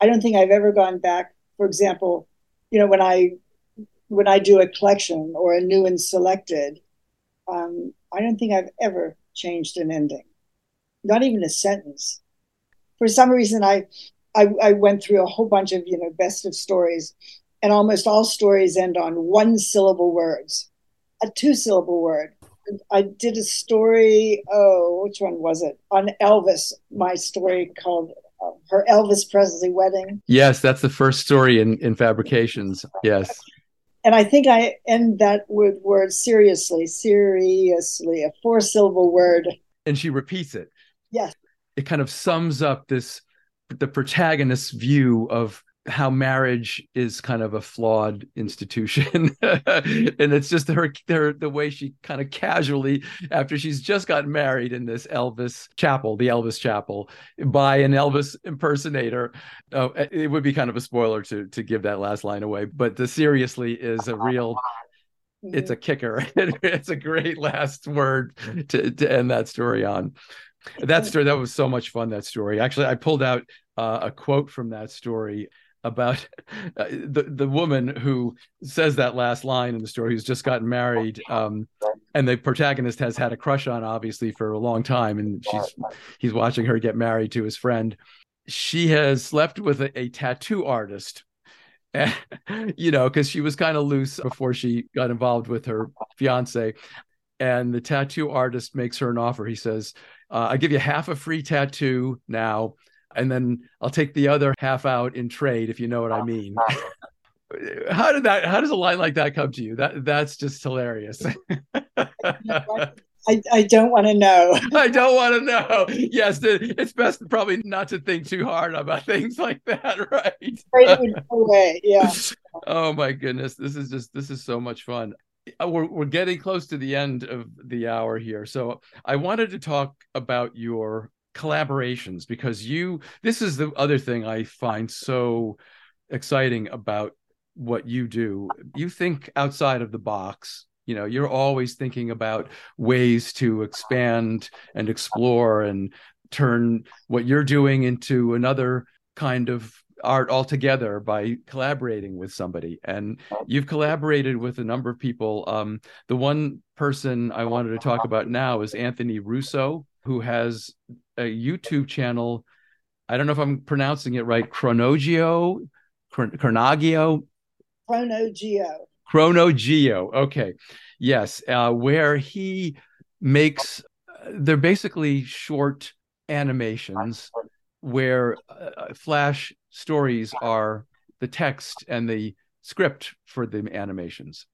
I don't think I've ever gone back. For example, you know when I when I do a collection or a new and selected, um, I don't think I've ever changed an ending, not even a sentence. For some reason, I, I, I went through a whole bunch of you know best of stories, and almost all stories end on one syllable words, a two syllable word. I did a story. Oh, which one was it? On Elvis, my story called Uh, her Elvis Presley wedding. Yes, that's the first story in in Fabrications. Yes and I think I end that with word seriously, seriously, a four syllable word. And she repeats it. Yes. It kind of sums up this the protagonist's view of how marriage is kind of a flawed institution. *laughs* And it's just her, her the way she kind of casually after she's just gotten married in this elvis chapel the elvis chapel by an elvis impersonator. Oh, it would be kind of a spoiler to to give that last line away but the seriously is a real it's a kicker. *laughs* It's a great last word to, to end that story on. That story that was so much fun that story. Actually i pulled out uh, a quote from that story about uh, the the woman who says that last line in the story who's just gotten married um, and the protagonist has had a crush on obviously for a long time and she's he's watching her get married to his friend. She has slept with a, a tattoo artist *laughs* you know because she was kind of loose before she got involved with her fiance and the tattoo artist makes her an offer. He says uh, i give you half a free tattoo now and then I'll take the other half out in trade, if you know what I mean. *laughs* how did that? How does a line like that come to you? That that's just hilarious. *laughs* I, I don't want to know. *laughs* I don't want to know. Yes, it's best probably not to think too hard about things like that, right? Right away. Yeah. oh my goodness, this is just this is so much fun. Uh, we're we're getting close to the end of the hour here, so I wanted to talk about your collaborations because you this is the other thing I find so exciting about what you do. You think outside of the box. You know, you're always thinking about ways to expand and explore and turn what you're doing into another kind of art altogether by collaborating with somebody and you've collaborated with a number of people um, the one person i wanted to talk about now is anthony russo who has a YouTube channel. I don't know if I'm pronouncing it right. Chronogio, Chronagio, Chronogio, Chronogio. Okay, yes, uh, where he makes they're basically short animations where uh, flash stories are the text and the script for the animations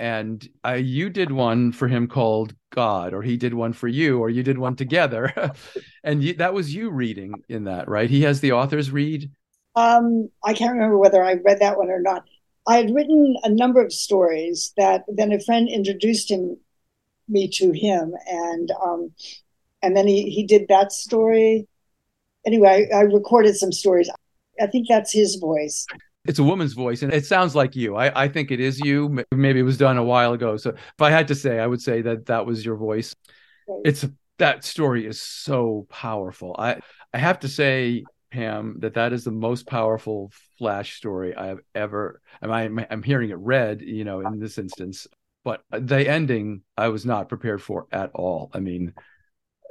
and uh, you did one for him called God, or he did one for you, or you did one together, *laughs* and you, that was you reading in that, right? He has the authors read. Um, I can't remember whether I read that one or not. I had written a number of stories that then a friend introduced him me to him, and um, and then he he did that story. Anyway, I, I recorded some stories. I think that's his voice it's a woman's voice and it sounds like you. I, I think it is you. Maybe it was done a while ago. So if i had to say i would say that that was your voice. It's that story is so powerful. I i have to say pam that that is the most powerful flash story i have ever i'm i'm hearing it read you know in this instance but the ending i was not prepared for at all. I mean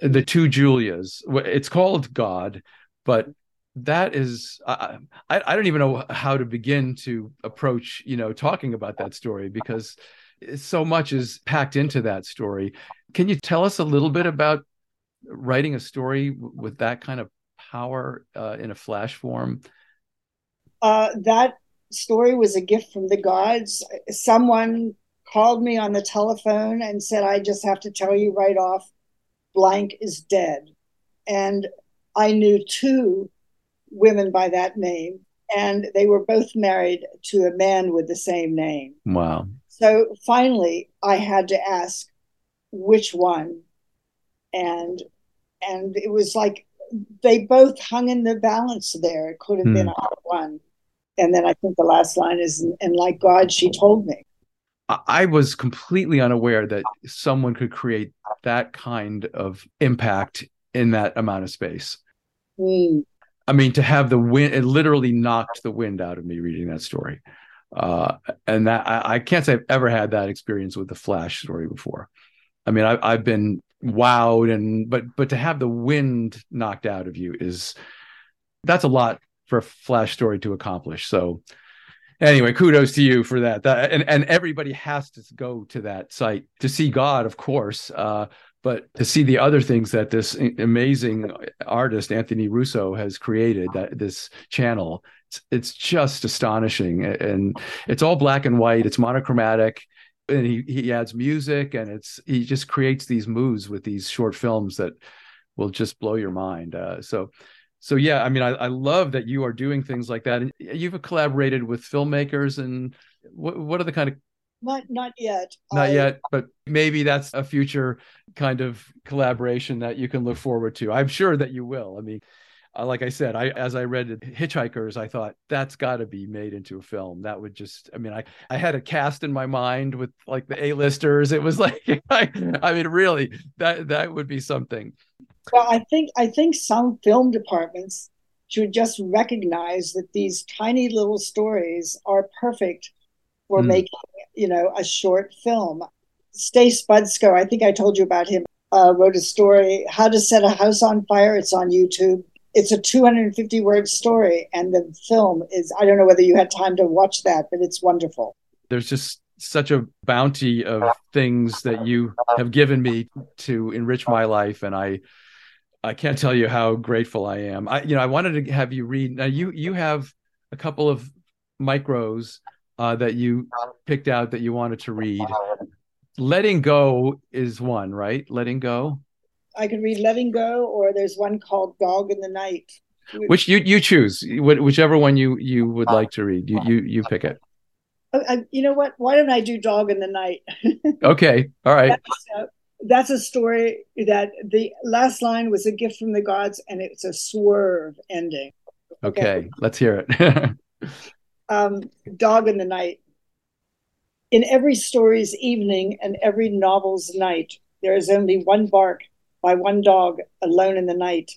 the two julias it's called god but that is I, I don't even know how to begin to approach you know talking about that story because so much is packed into that story. Can you tell us a little bit about writing a story with that kind of power uh, in a flash form? Uh, that story was a gift from the gods. Someone called me on the telephone and said i just have to tell you right off blank is dead. And i knew two women by that name, and they were both married to a man with the same name. Wow. So finally, I had to ask which one, and and it was like they both hung in the balance there. It could have hmm. been either one. And then I think the last line is, and like God, she told me. I was completely unaware that someone could create that kind of impact in that amount of space. Mm. I mean, to have the wind, it literally knocked the wind out of me reading that story. Uh, and that I, I, can't say I've ever had that experience with the Flash story before. I mean, I, I've been wowed, and but but to have the wind knocked out of you is that's a lot for a Flash story to accomplish. So anyway, kudos to you for that. that and and everybody has to go to that site to see God, of course. Uh, but to see the other things that this amazing artist Anthony Russo has created, that this channel, it's, it's just astonishing, and it's all black and white. It's monochromatic, and he he adds music, and it's he just creates these moves with these short films that will just blow your mind. Uh, so. So yeah, I mean, I, I love that you are doing things like that, and you've collaborated with filmmakers. And what what are the kind of not not yet. Not I, yet, but maybe that's a future kind of collaboration that you can look forward to. I'm sure that you will. I mean, uh, like I said, I as I read Hitchhikers, I thought that's got to be made into a film. That would just, I mean, I I had a cast in my mind with like the A-listers. It was *laughs* like, I, I mean, really, that that would be something. Well, I think I think some film departments should just recognize that these tiny little stories are perfect for mm. making, you know, a short film. Stace Budzko, I think I told you about him, uh, wrote a story, How to Set a House on Fire. It's on YouTube. It's a 250 word story, and the film is, I don't know whether you had time to watch that, but it's wonderful. There's just such a bounty of things that you have given me to enrich my life. And I, I can't tell you how grateful I am. I, you know, I wanted to have you read. Now, you you have a couple of micros uh, that you picked out that you wanted to read. Letting Go is one, right? Letting Go. I can read Letting Go, or there's one called Dog in the Night. Which you you choose, whichever one you you would like to read. You you you pick it. Oh, I, you know what? Why don't I do Dog in the Night? *laughs* okay, all right. That's, uh, that's a story that the last line was a gift from the gods, and it's a swerve ending. Okay, okay let's hear it. *laughs* um, Dog in the Night. In every story's evening and every novel's night, there is only one bark by one dog alone in the night.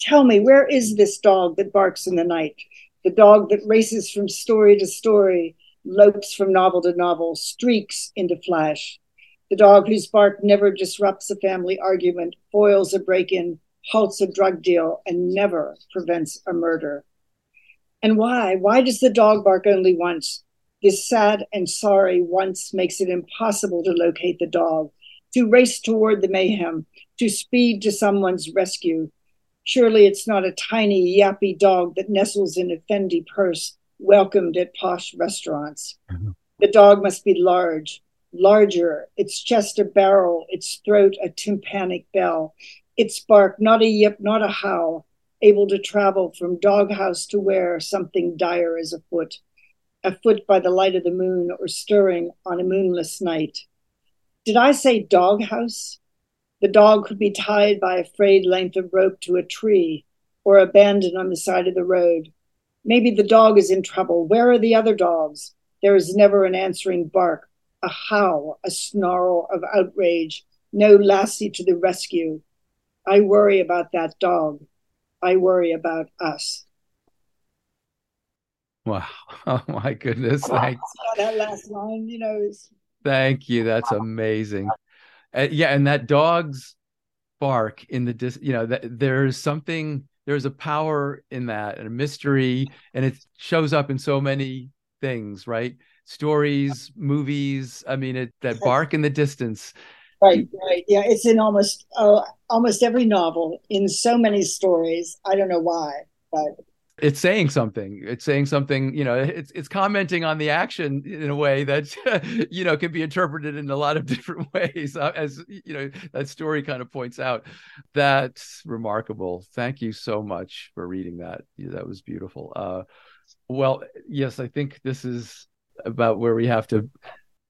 Tell me, where is this dog that barks in the night? The dog that races from story to story, lopes from novel to novel, streaks into flash. The dog whose bark never disrupts a family argument, foils a break in, halts a drug deal, and never prevents a murder. And why? Why does the dog bark only once? This sad and sorry once makes it impossible to locate the dog, to race toward the mayhem, to speed to someone's rescue. Surely it's not a tiny, yappy dog that nestles in a Fendi purse, welcomed at posh restaurants. Mm-hmm. The dog must be large, larger, its chest a barrel, its throat a tympanic bell, its bark not a yip, not a howl, able to travel from doghouse to where something dire is afoot, afoot by the light of the moon or stirring on a moonless night. Did I say doghouse? The dog could be tied by a frayed length of rope to a tree or abandoned on the side of the road. Maybe the dog is in trouble. Where are the other dogs? There is never an answering bark a howl, a snarl of outrage, no lassie to the rescue. I worry about that dog. I worry about us. Wow. *laughs* Oh my goodness. Thanks. That last line, you know, is Thank you. That's amazing. Uh, yeah, and that dog's bark in the dis, you know, that there's something there's a power in that and a mystery and it shows up in so many things, right? stories, movies. I mean, it that bark in the distance. Right, right. Yeah, it's in almost uh, almost every novel. In so many stories, I don't know why, but it's saying something. It's saying something you know it's it's commenting on the action in a way that *laughs* you know can be interpreted in a lot of *laughs* different ways uh, as you know that story kind of points out. That's remarkable. Thank you so much for reading that. That was beautiful. Uh well yes i think this is about where we have to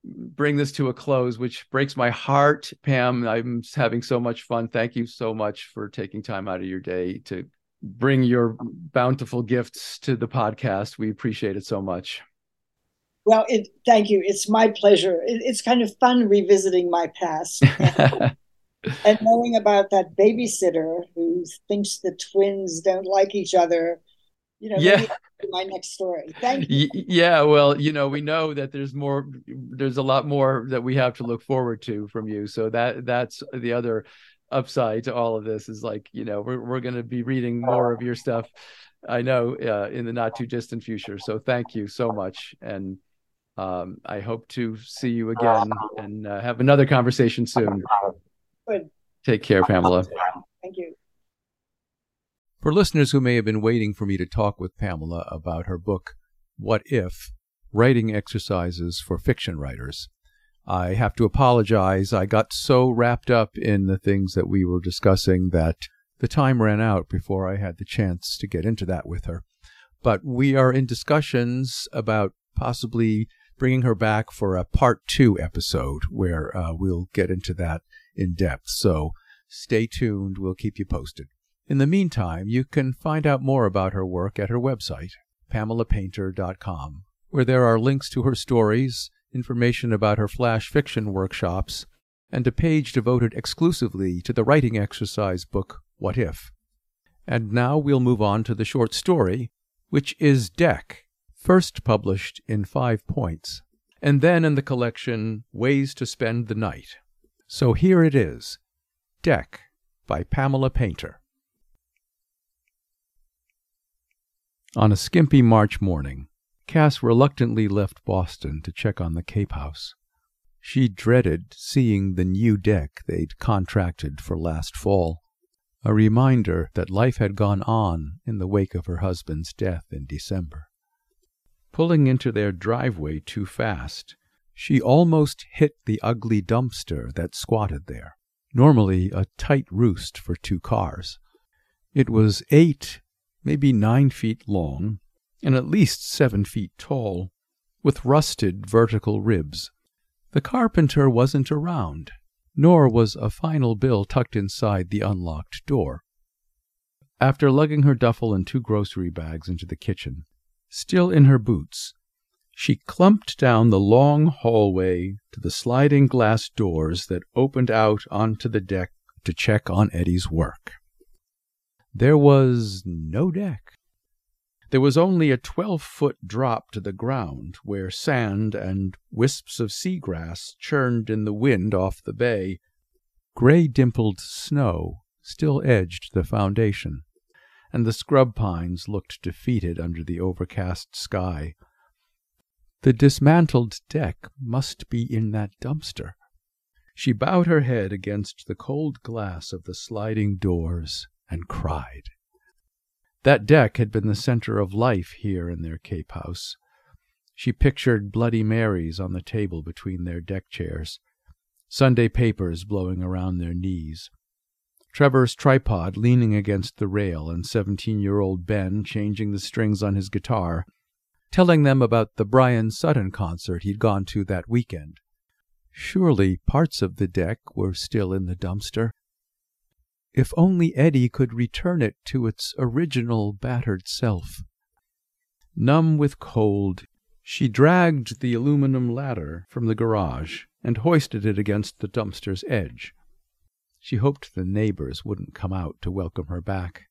bring this to a close, which breaks my heart. Pam, I'm having so much fun. Thank you so much for taking time out of your day to bring your bountiful gifts to the podcast. We appreciate it so much. Well, it, thank you. It's my pleasure. It, it's kind of fun revisiting my past. *laughs* and knowing about that babysitter who thinks the twins don't like each other you know yeah. my next story. Thank you. Yeah well you know we know that there's more there's a lot more that we have to look forward to from you. So that that's the other upside to all of this is like you know we're, we're going to be reading more of your stuff i know uh, in the not too distant future. So thank you so much. And um, i hope to see you again and uh, have another conversation soon. Good. take care pamela. Thank you for listeners who may have been waiting for me to talk with Pamela about her book, What If? Writing Exercises for Fiction Writers, I have to apologize. I got so wrapped up in the things that we were discussing that the time ran out before I had the chance to get into that with her. But we are in discussions about possibly bringing her back for a part two episode where uh, we'll get into that in depth. So stay tuned. We'll keep you posted. In the meantime, you can find out more about her work at her website, pamelapainter.com, where there are links to her stories, information about her flash fiction workshops, and a page devoted exclusively to the writing exercise book, What If? And now we'll move on to the short story, which is Deck, first published in five points, and then in the collection Ways to Spend the Night. So here it is Deck by Pamela Painter. On a skimpy March morning, Cass reluctantly left Boston to check on the Cape House. She dreaded seeing the new deck they'd contracted for last fall, a reminder that life had gone on in the wake of her husband's death in December. Pulling into their driveway too fast, she almost hit the ugly dumpster that squatted there, normally a tight roost for two cars. It was eight, maybe nine feet long, and at least seven feet tall, with rusted vertical ribs. The carpenter wasn't around, nor was a final bill tucked inside the unlocked door. After lugging her duffel and two grocery bags into the kitchen, still in her boots, she clumped down the long hallway to the sliding glass doors that opened out onto the deck to check on Eddie's work. There was no deck. There was only a twelve foot drop to the ground, where sand and wisps of sea grass churned in the wind off the bay. Gray dimpled snow still edged the foundation, and the scrub pines looked defeated under the overcast sky. The dismantled deck must be in that dumpster. She bowed her head against the cold glass of the sliding doors and cried. That deck had been the center of life here in their Cape House. She pictured Bloody Marys on the table between their deck chairs, Sunday papers blowing around their knees, Trevor's tripod leaning against the rail, and seventeen year old Ben changing the strings on his guitar, telling them about the Brian Sutton concert he'd gone to that weekend. Surely parts of the deck were still in the dumpster. If only Eddie could return it to its original battered self. Numb with cold, she dragged the aluminum ladder from the garage and hoisted it against the dumpster's edge. She hoped the neighbors wouldn't come out to welcome her back.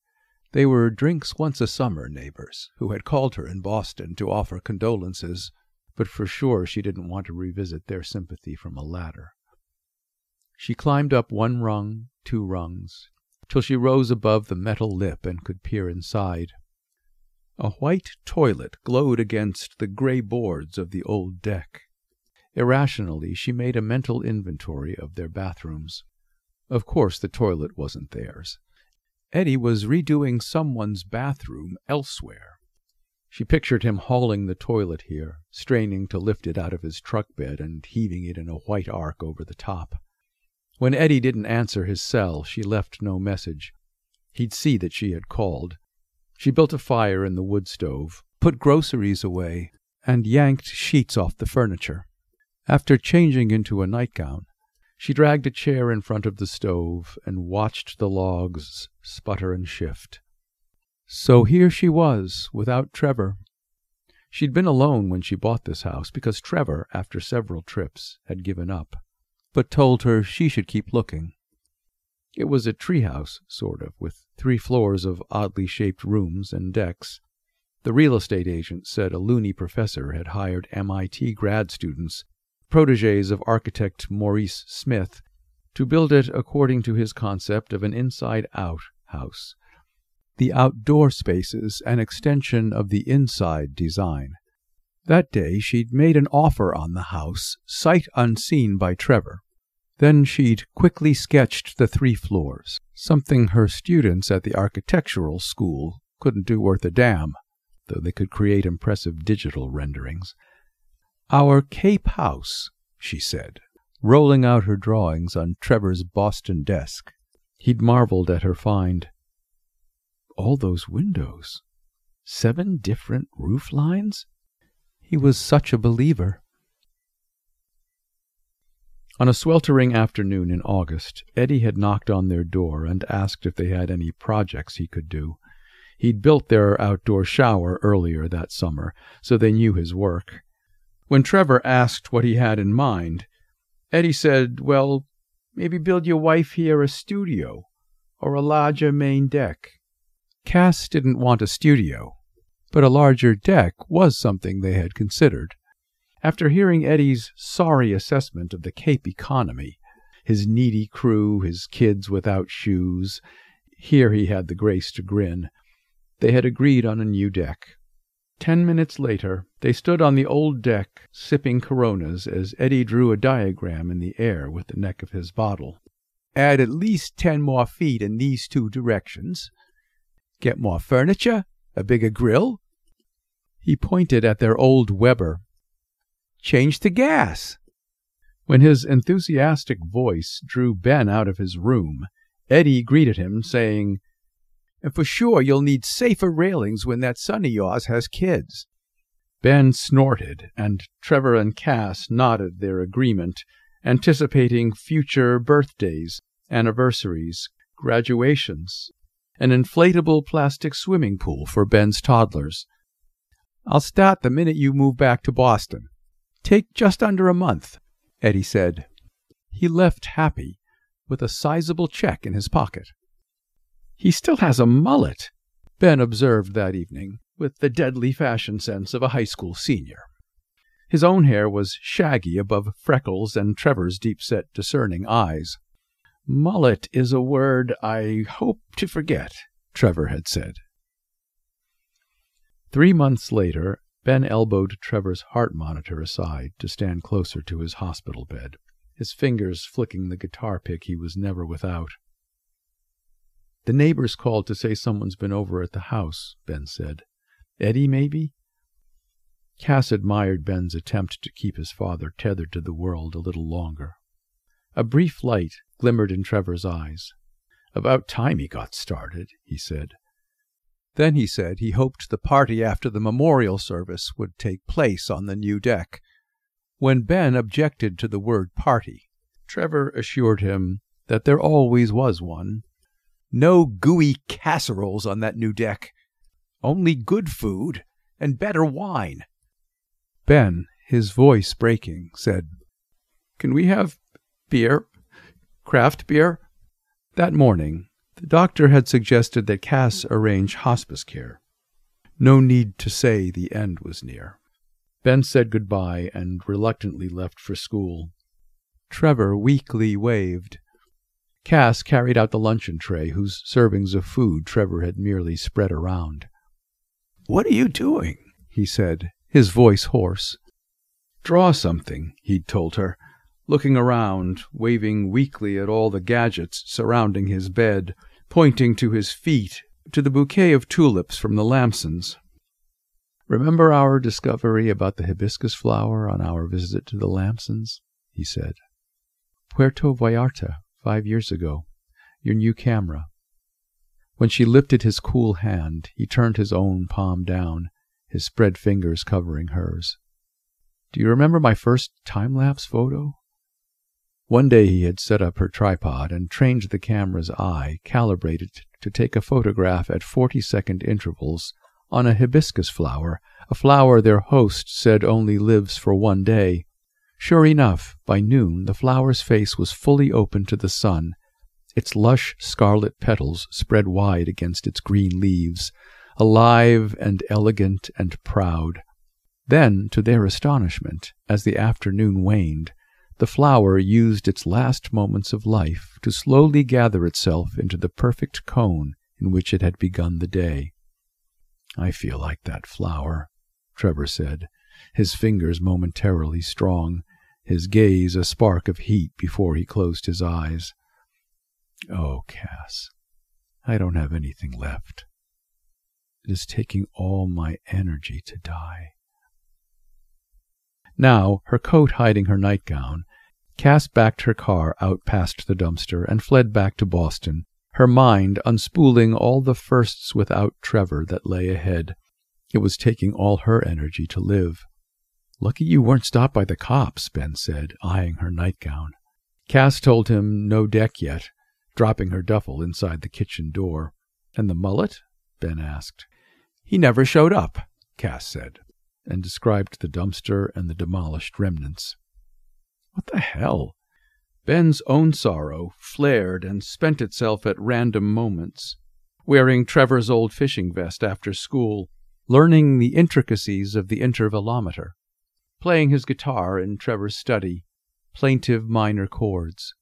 They were drinks once a summer neighbors who had called her in Boston to offer condolences, but for sure she didn't want to revisit their sympathy from a ladder. She climbed up one rung, two rungs, till she rose above the metal lip and could peer inside. A white toilet glowed against the gray boards of the old deck. Irrationally, she made a mental inventory of their bathrooms. Of course, the toilet wasn't theirs. Eddie was redoing someone's bathroom elsewhere. She pictured him hauling the toilet here, straining to lift it out of his truck bed and heaving it in a white arc over the top. When Eddie didn't answer his cell, she left no message. He'd see that she had called. She built a fire in the wood stove, put groceries away, and yanked sheets off the furniture. After changing into a nightgown, she dragged a chair in front of the stove and watched the logs sputter and shift. So here she was, without Trevor. She'd been alone when she bought this house because Trevor, after several trips, had given up but told her she should keep looking. It was a treehouse, sort of, with three floors of oddly shaped rooms and decks. The real estate agent said a loony professor had hired MIT grad students, proteges of architect Maurice Smith, to build it according to his concept of an inside out house. The outdoor spaces an extension of the inside design. That day she'd made an offer on the house, sight unseen by Trevor. Then she'd quickly sketched the three floors, something her students at the architectural school couldn't do worth a damn, though they could create impressive digital renderings. Our Cape House, she said, rolling out her drawings on Trevor's Boston desk. He'd marveled at her find. All those windows. Seven different roof lines? He was such a believer. On a sweltering afternoon in August, Eddie had knocked on their door and asked if they had any projects he could do. He'd built their outdoor shower earlier that summer, so they knew his work. When Trevor asked what he had in mind, Eddie said, Well, maybe build your wife here a studio or a larger main deck. Cass didn't want a studio, but a larger deck was something they had considered. After hearing Eddie's sorry assessment of the Cape economy, his needy crew, his kids without shoes, here he had the grace to grin, they had agreed on a new deck. Ten minutes later, they stood on the old deck, sipping Coronas as Eddie drew a diagram in the air with the neck of his bottle. Add at least ten more feet in these two directions. Get more furniture? A bigger grill? He pointed at their old Weber. Change to gas. When his enthusiastic voice drew Ben out of his room, Eddie greeted him, saying, And for sure you'll need safer railings when that son of yours has kids. Ben snorted, and Trevor and Cass nodded their agreement, anticipating future birthdays, anniversaries, graduations, an inflatable plastic swimming pool for Ben's toddlers. I'll start the minute you move back to Boston. Take just under a month, Eddie said. He left happy, with a sizable check in his pocket. He still has a mullet, Ben observed that evening, with the deadly fashion sense of a high school senior. His own hair was shaggy above freckles and Trevor's deep set, discerning eyes. Mullet is a word I hope to forget, Trevor had said. Three months later, Ben elbowed Trevor's heart monitor aside to stand closer to his hospital bed, his fingers flicking the guitar pick he was never without. The neighbors called to say someone's been over at the house, Ben said. Eddie, maybe? Cass admired Ben's attempt to keep his father tethered to the world a little longer. A brief light glimmered in Trevor's eyes. About time he got started, he said. Then he said he hoped the party after the memorial service would take place on the new deck. When Ben objected to the word party, Trevor assured him that there always was one. No gooey casseroles on that new deck. Only good food and better wine. Ben, his voice breaking, said, Can we have beer? Craft beer? That morning, the doctor had suggested that Cass arrange hospice care. No need to say the end was near. Ben said goodbye and reluctantly left for school. Trevor weakly waved. Cass carried out the luncheon tray, whose servings of food Trevor had merely spread around. What are you doing? he said, his voice hoarse. Draw something, he'd told her, looking around, waving weakly at all the gadgets surrounding his bed, pointing to his feet, to the bouquet of tulips from the Lamsons. Remember our discovery about the hibiscus flower on our visit to the Lamsons? he said. Puerto Vallarta, five years ago. Your new camera. When she lifted his cool hand, he turned his own palm down, his spread fingers covering hers. Do you remember my first time lapse photo? One day he had set up her tripod and trained the camera's eye, calibrated to take a photograph at 40 second intervals on a hibiscus flower, a flower their host said only lives for one day. Sure enough, by noon the flower's face was fully open to the sun, its lush scarlet petals spread wide against its green leaves, alive and elegant and proud. Then, to their astonishment, as the afternoon waned, the flower used its last moments of life to slowly gather itself into the perfect cone in which it had begun the day. I feel like that flower, Trevor said, his fingers momentarily strong, his gaze a spark of heat before he closed his eyes. Oh, Cass, I don't have anything left. It is taking all my energy to die. Now, her coat hiding her nightgown, Cass backed her car out past the dumpster and fled back to Boston, her mind unspooling all the firsts without Trevor that lay ahead. It was taking all her energy to live. Lucky you weren't stopped by the cops, Ben said, eyeing her nightgown. Cass told him no deck yet, dropping her duffel inside the kitchen door. And the mullet? Ben asked. He never showed up, Cass said and described the dumpster and the demolished remnants. What the hell? Ben's own sorrow flared and spent itself at random moments. wearing Trevor's old fishing vest after school, learning the intricacies of the intervalometer, playing his guitar in Trevor's study, plaintive minor chords.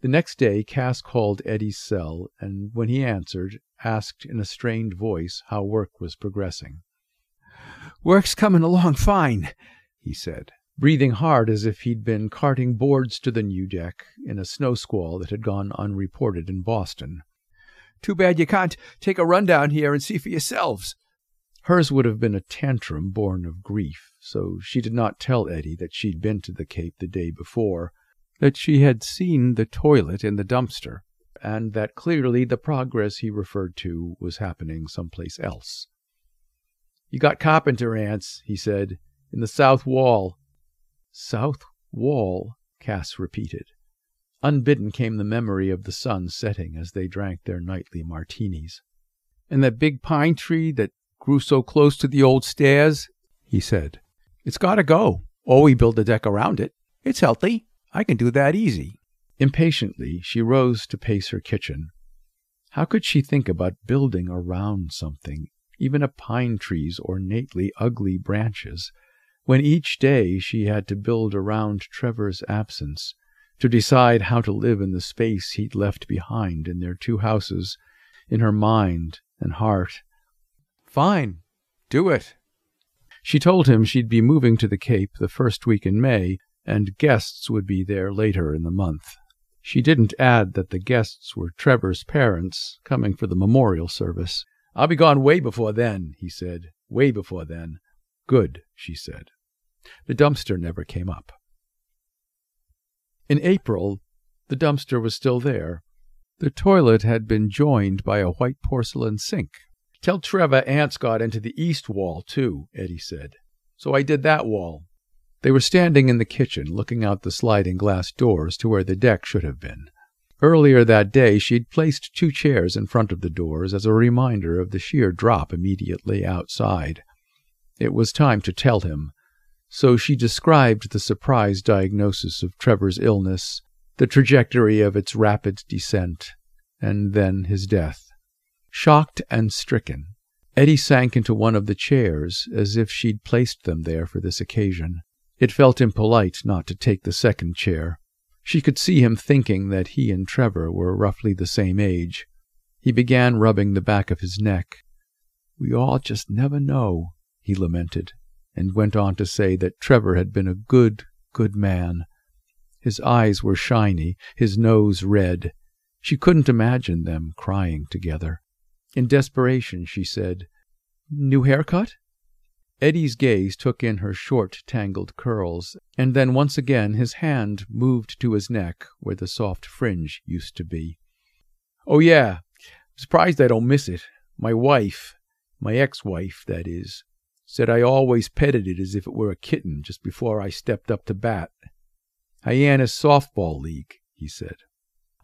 The next day Cass called Eddie's cell, and when he answered, asked in a strained voice how work was progressing. Work's coming along fine, he said, breathing hard as if he'd been carting boards to the new deck in a snow squall that had gone unreported in Boston. Too bad you can't take a run down here and see for yourselves. Hers would have been a tantrum born of grief, so she did not tell Eddie that she'd been to the Cape the day before, that she had seen the toilet in the dumpster, and that clearly the progress he referred to was happening someplace else. You got carpenter ants, he said, in the south wall. South wall, Cass repeated. Unbidden came the memory of the sun setting as they drank their nightly martinis. And that big pine tree that grew so close to the old stairs, he said. It's got to go, or we build a deck around it. It's healthy. I can do that easy. Impatiently, she rose to pace her kitchen. How could she think about building around something, even a pine tree's ornately ugly branches, when each day she had to build around Trevor's absence, to decide how to live in the space he'd left behind in their two houses, in her mind and heart. Fine. Do it. She told him she'd be moving to the Cape the first week in May, and guests would be there later in the month. She didn't add that the guests were Trevor's parents, coming for the memorial service. I'll be gone way before then, he said. Way before then. Good, she said. The dumpster never came up. In April, the dumpster was still there. The toilet had been joined by a white porcelain sink. Tell Trevor ants got into the east wall, too, Eddie said. So I did that wall. They were standing in the kitchen, looking out the sliding glass doors to where the deck should have been. Earlier that day, she'd placed two chairs in front of the doors as a reminder of the sheer drop immediately outside. It was time to tell him, so she described the surprise diagnosis of Trevor's illness, the trajectory of its rapid descent, and then his death. Shocked and stricken, Eddie sank into one of the chairs as if she'd placed them there for this occasion. It felt impolite not to take the second chair. She could see him thinking that he and Trevor were roughly the same age. He began rubbing the back of his neck. We all just never know, he lamented and went on to say that Trevor had been a good, good man. His eyes were shiny, his nose red. She couldn't imagine them crying together. In desperation, she said, New haircut? Eddie's gaze took in her short, tangled curls, and then once again his hand moved to his neck where the soft fringe used to be. Oh, yeah. Surprised I don't miss it. My wife, my ex wife, that is, said I always petted it as if it were a kitten just before I stepped up to bat. Hyannis Softball League, he said.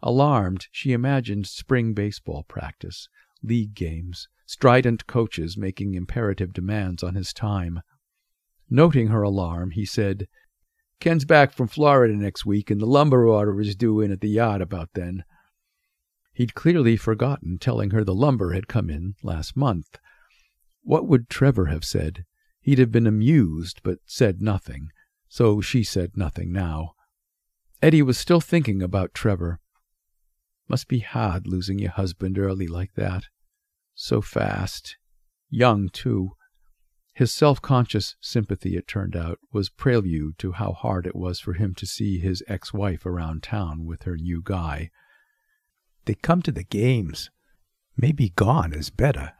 Alarmed, she imagined spring baseball practice, league games, strident coaches making imperative demands on his time. Noting her alarm, he said, Ken's back from Florida next week, and the lumber order is due in at the yard about then. He'd clearly forgotten telling her the lumber had come in last month. What would Trevor have said? He'd have been amused, but said nothing, so she said nothing now. Eddie was still thinking about Trevor. Must be hard losing your husband early like that. So fast. Young, too. His self conscious sympathy, it turned out, was prelude to how hard it was for him to see his ex wife around town with her new guy. They come to the games. Maybe gone is better.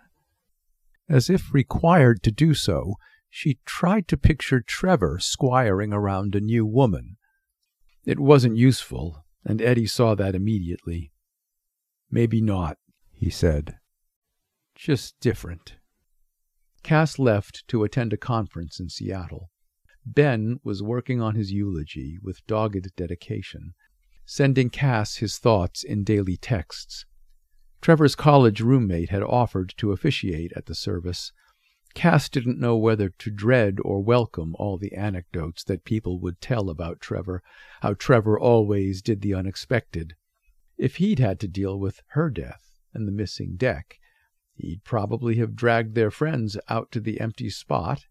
As if required to do so, she tried to picture Trevor squiring around a new woman. It wasn't useful, and Eddie saw that immediately. Maybe not, he said. Just different. Cass left to attend a conference in Seattle. Ben was working on his eulogy with dogged dedication, sending Cass his thoughts in daily texts. Trevor's college roommate had offered to officiate at the service. Cass didn't know whether to dread or welcome all the anecdotes that people would tell about Trevor, how Trevor always did the unexpected. If he'd had to deal with her death, and the missing deck, he'd probably have dragged their friends out to the empty spot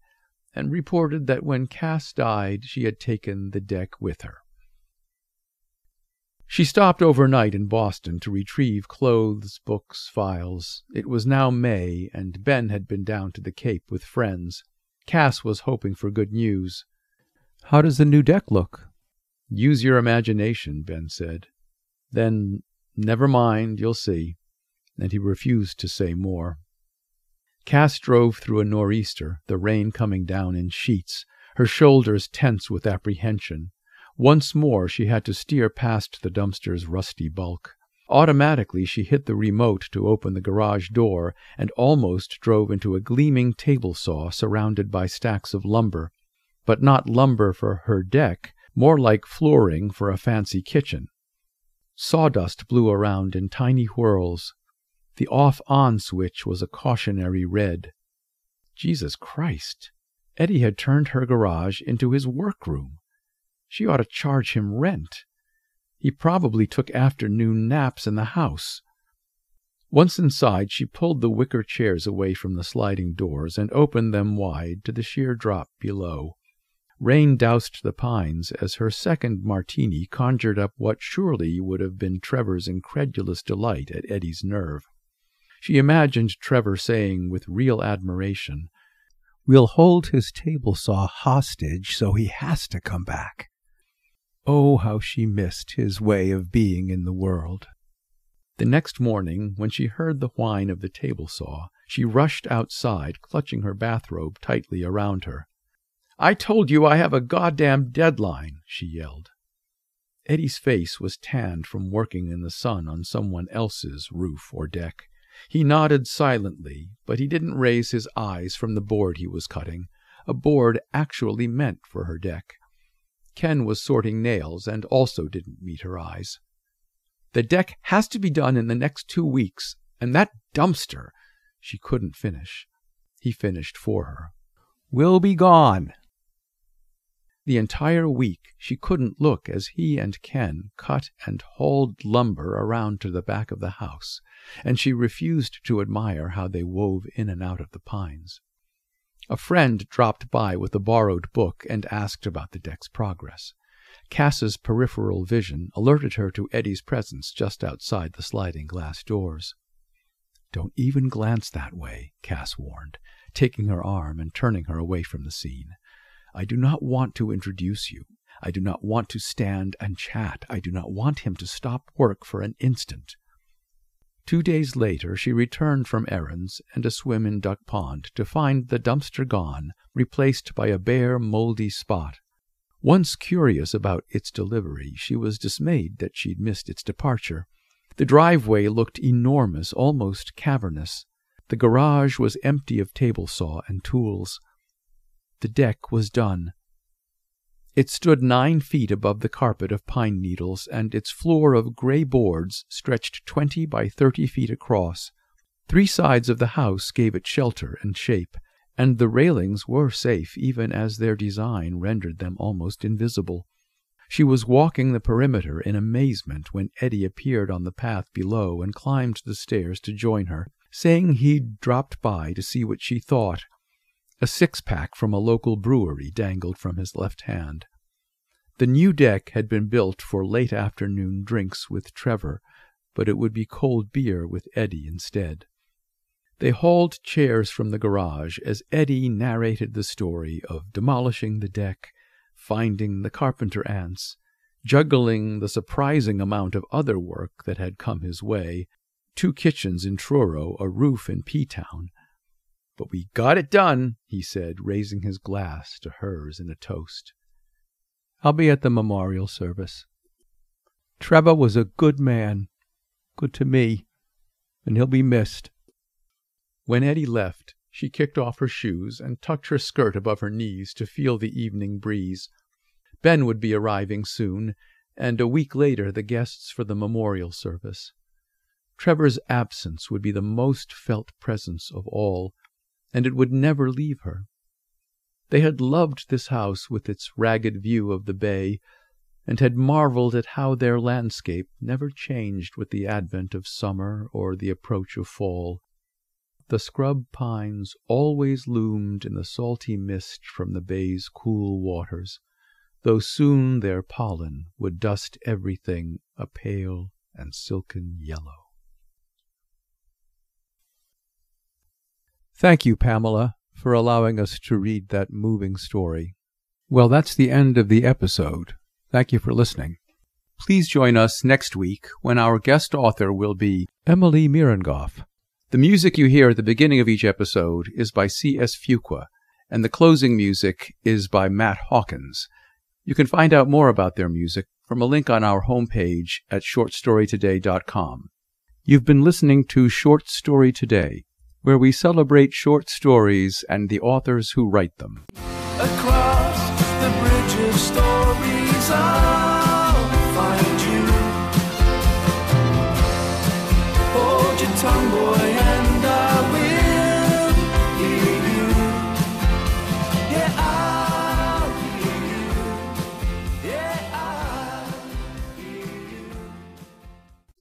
and reported that when Cass died she had taken the deck with her. She stopped overnight in Boston to retrieve clothes, books, files. It was now May, and Ben had been down to the Cape with friends. Cass was hoping for good news. How does the new deck look? Use your imagination, Ben said. Then, never mind, you'll see. And he refused to say more. Cass drove through a nor'easter, the rain coming down in sheets, her shoulders tense with apprehension. Once more she had to steer past the dumpster's rusty bulk. Automatically she hit the remote to open the garage door and almost drove into a gleaming table saw surrounded by stacks of lumber. But not lumber for her deck, more like flooring for a fancy kitchen. Sawdust blew around in tiny whirls. The off on switch was a cautionary red. Jesus Christ! Eddie had turned her garage into his workroom. She ought to charge him rent. He probably took afternoon naps in the house. Once inside, she pulled the wicker chairs away from the sliding doors and opened them wide to the sheer drop below. Rain doused the pines as her second martini conjured up what surely would have been Trevor's incredulous delight at Eddie's nerve. She imagined Trevor saying with real admiration, We'll hold his table saw hostage so he has to come back. Oh, how she missed his way of being in the world. The next morning, when she heard the whine of the table saw, she rushed outside, clutching her bathrobe tightly around her. I told you I have a goddamn deadline, she yelled. Eddie's face was tanned from working in the sun on someone else's roof or deck. He nodded silently, but he didn't raise his eyes from the board he was cutting, a board actually meant for her deck. Ken was sorting nails and also didn't meet her eyes. The deck has to be done in the next two weeks, and that dumpster. She couldn't finish. He finished for her. We'll be gone. The entire week she couldn't look as he and Ken cut and hauled lumber around to the back of the house, and she refused to admire how they wove in and out of the pines. A friend dropped by with a borrowed book and asked about the deck's progress. Cass's peripheral vision alerted her to Eddie's presence just outside the sliding glass doors. Don't even glance that way, Cass warned, taking her arm and turning her away from the scene. I do not want to introduce you. I do not want to stand and chat. I do not want him to stop work for an instant. Two days later she returned from errands and a swim in Duck Pond to find the dumpster gone, replaced by a bare, moldy spot. Once curious about its delivery, she was dismayed that she'd missed its departure. The driveway looked enormous, almost cavernous. The garage was empty of table saw and tools. The deck was done. It stood nine feet above the carpet of pine needles, and its floor of gray boards stretched twenty by thirty feet across. Three sides of the house gave it shelter and shape, and the railings were safe even as their design rendered them almost invisible. She was walking the perimeter in amazement when Eddie appeared on the path below and climbed the stairs to join her, saying he'd dropped by to see what she thought. A six pack from a local brewery dangled from his left hand. The new deck had been built for late afternoon drinks with Trevor, but it would be cold beer with Eddie instead. They hauled chairs from the garage as Eddie narrated the story of demolishing the deck, finding the carpenter ants, juggling the surprising amount of other work that had come his way, two kitchens in Truro, a roof in P Town, but we got it done, he said, raising his glass to hers in a toast. I'll be at the memorial service. Trevor was a good man, good to me, and he'll be missed. When Eddie left, she kicked off her shoes and tucked her skirt above her knees to feel the evening breeze. Ben would be arriving soon, and a week later the guests for the memorial service. Trevor's absence would be the most felt presence of all, and it would never leave her. They had loved this house with its ragged view of the bay, and had marveled at how their landscape never changed with the advent of summer or the approach of fall. The scrub pines always loomed in the salty mist from the bay's cool waters, though soon their pollen would dust everything a pale and silken yellow. Thank you, Pamela, for allowing us to read that moving story. Well, that's the end of the episode. Thank you for listening. Please join us next week when our guest author will be Emily Mirongoff. The music you hear at the beginning of each episode is by C.S. Fuqua, and the closing music is by Matt Hawkins. You can find out more about their music from a link on our homepage at shortstorytoday.com. You've been listening to Short Story Today, where we celebrate short stories and the authors who write them.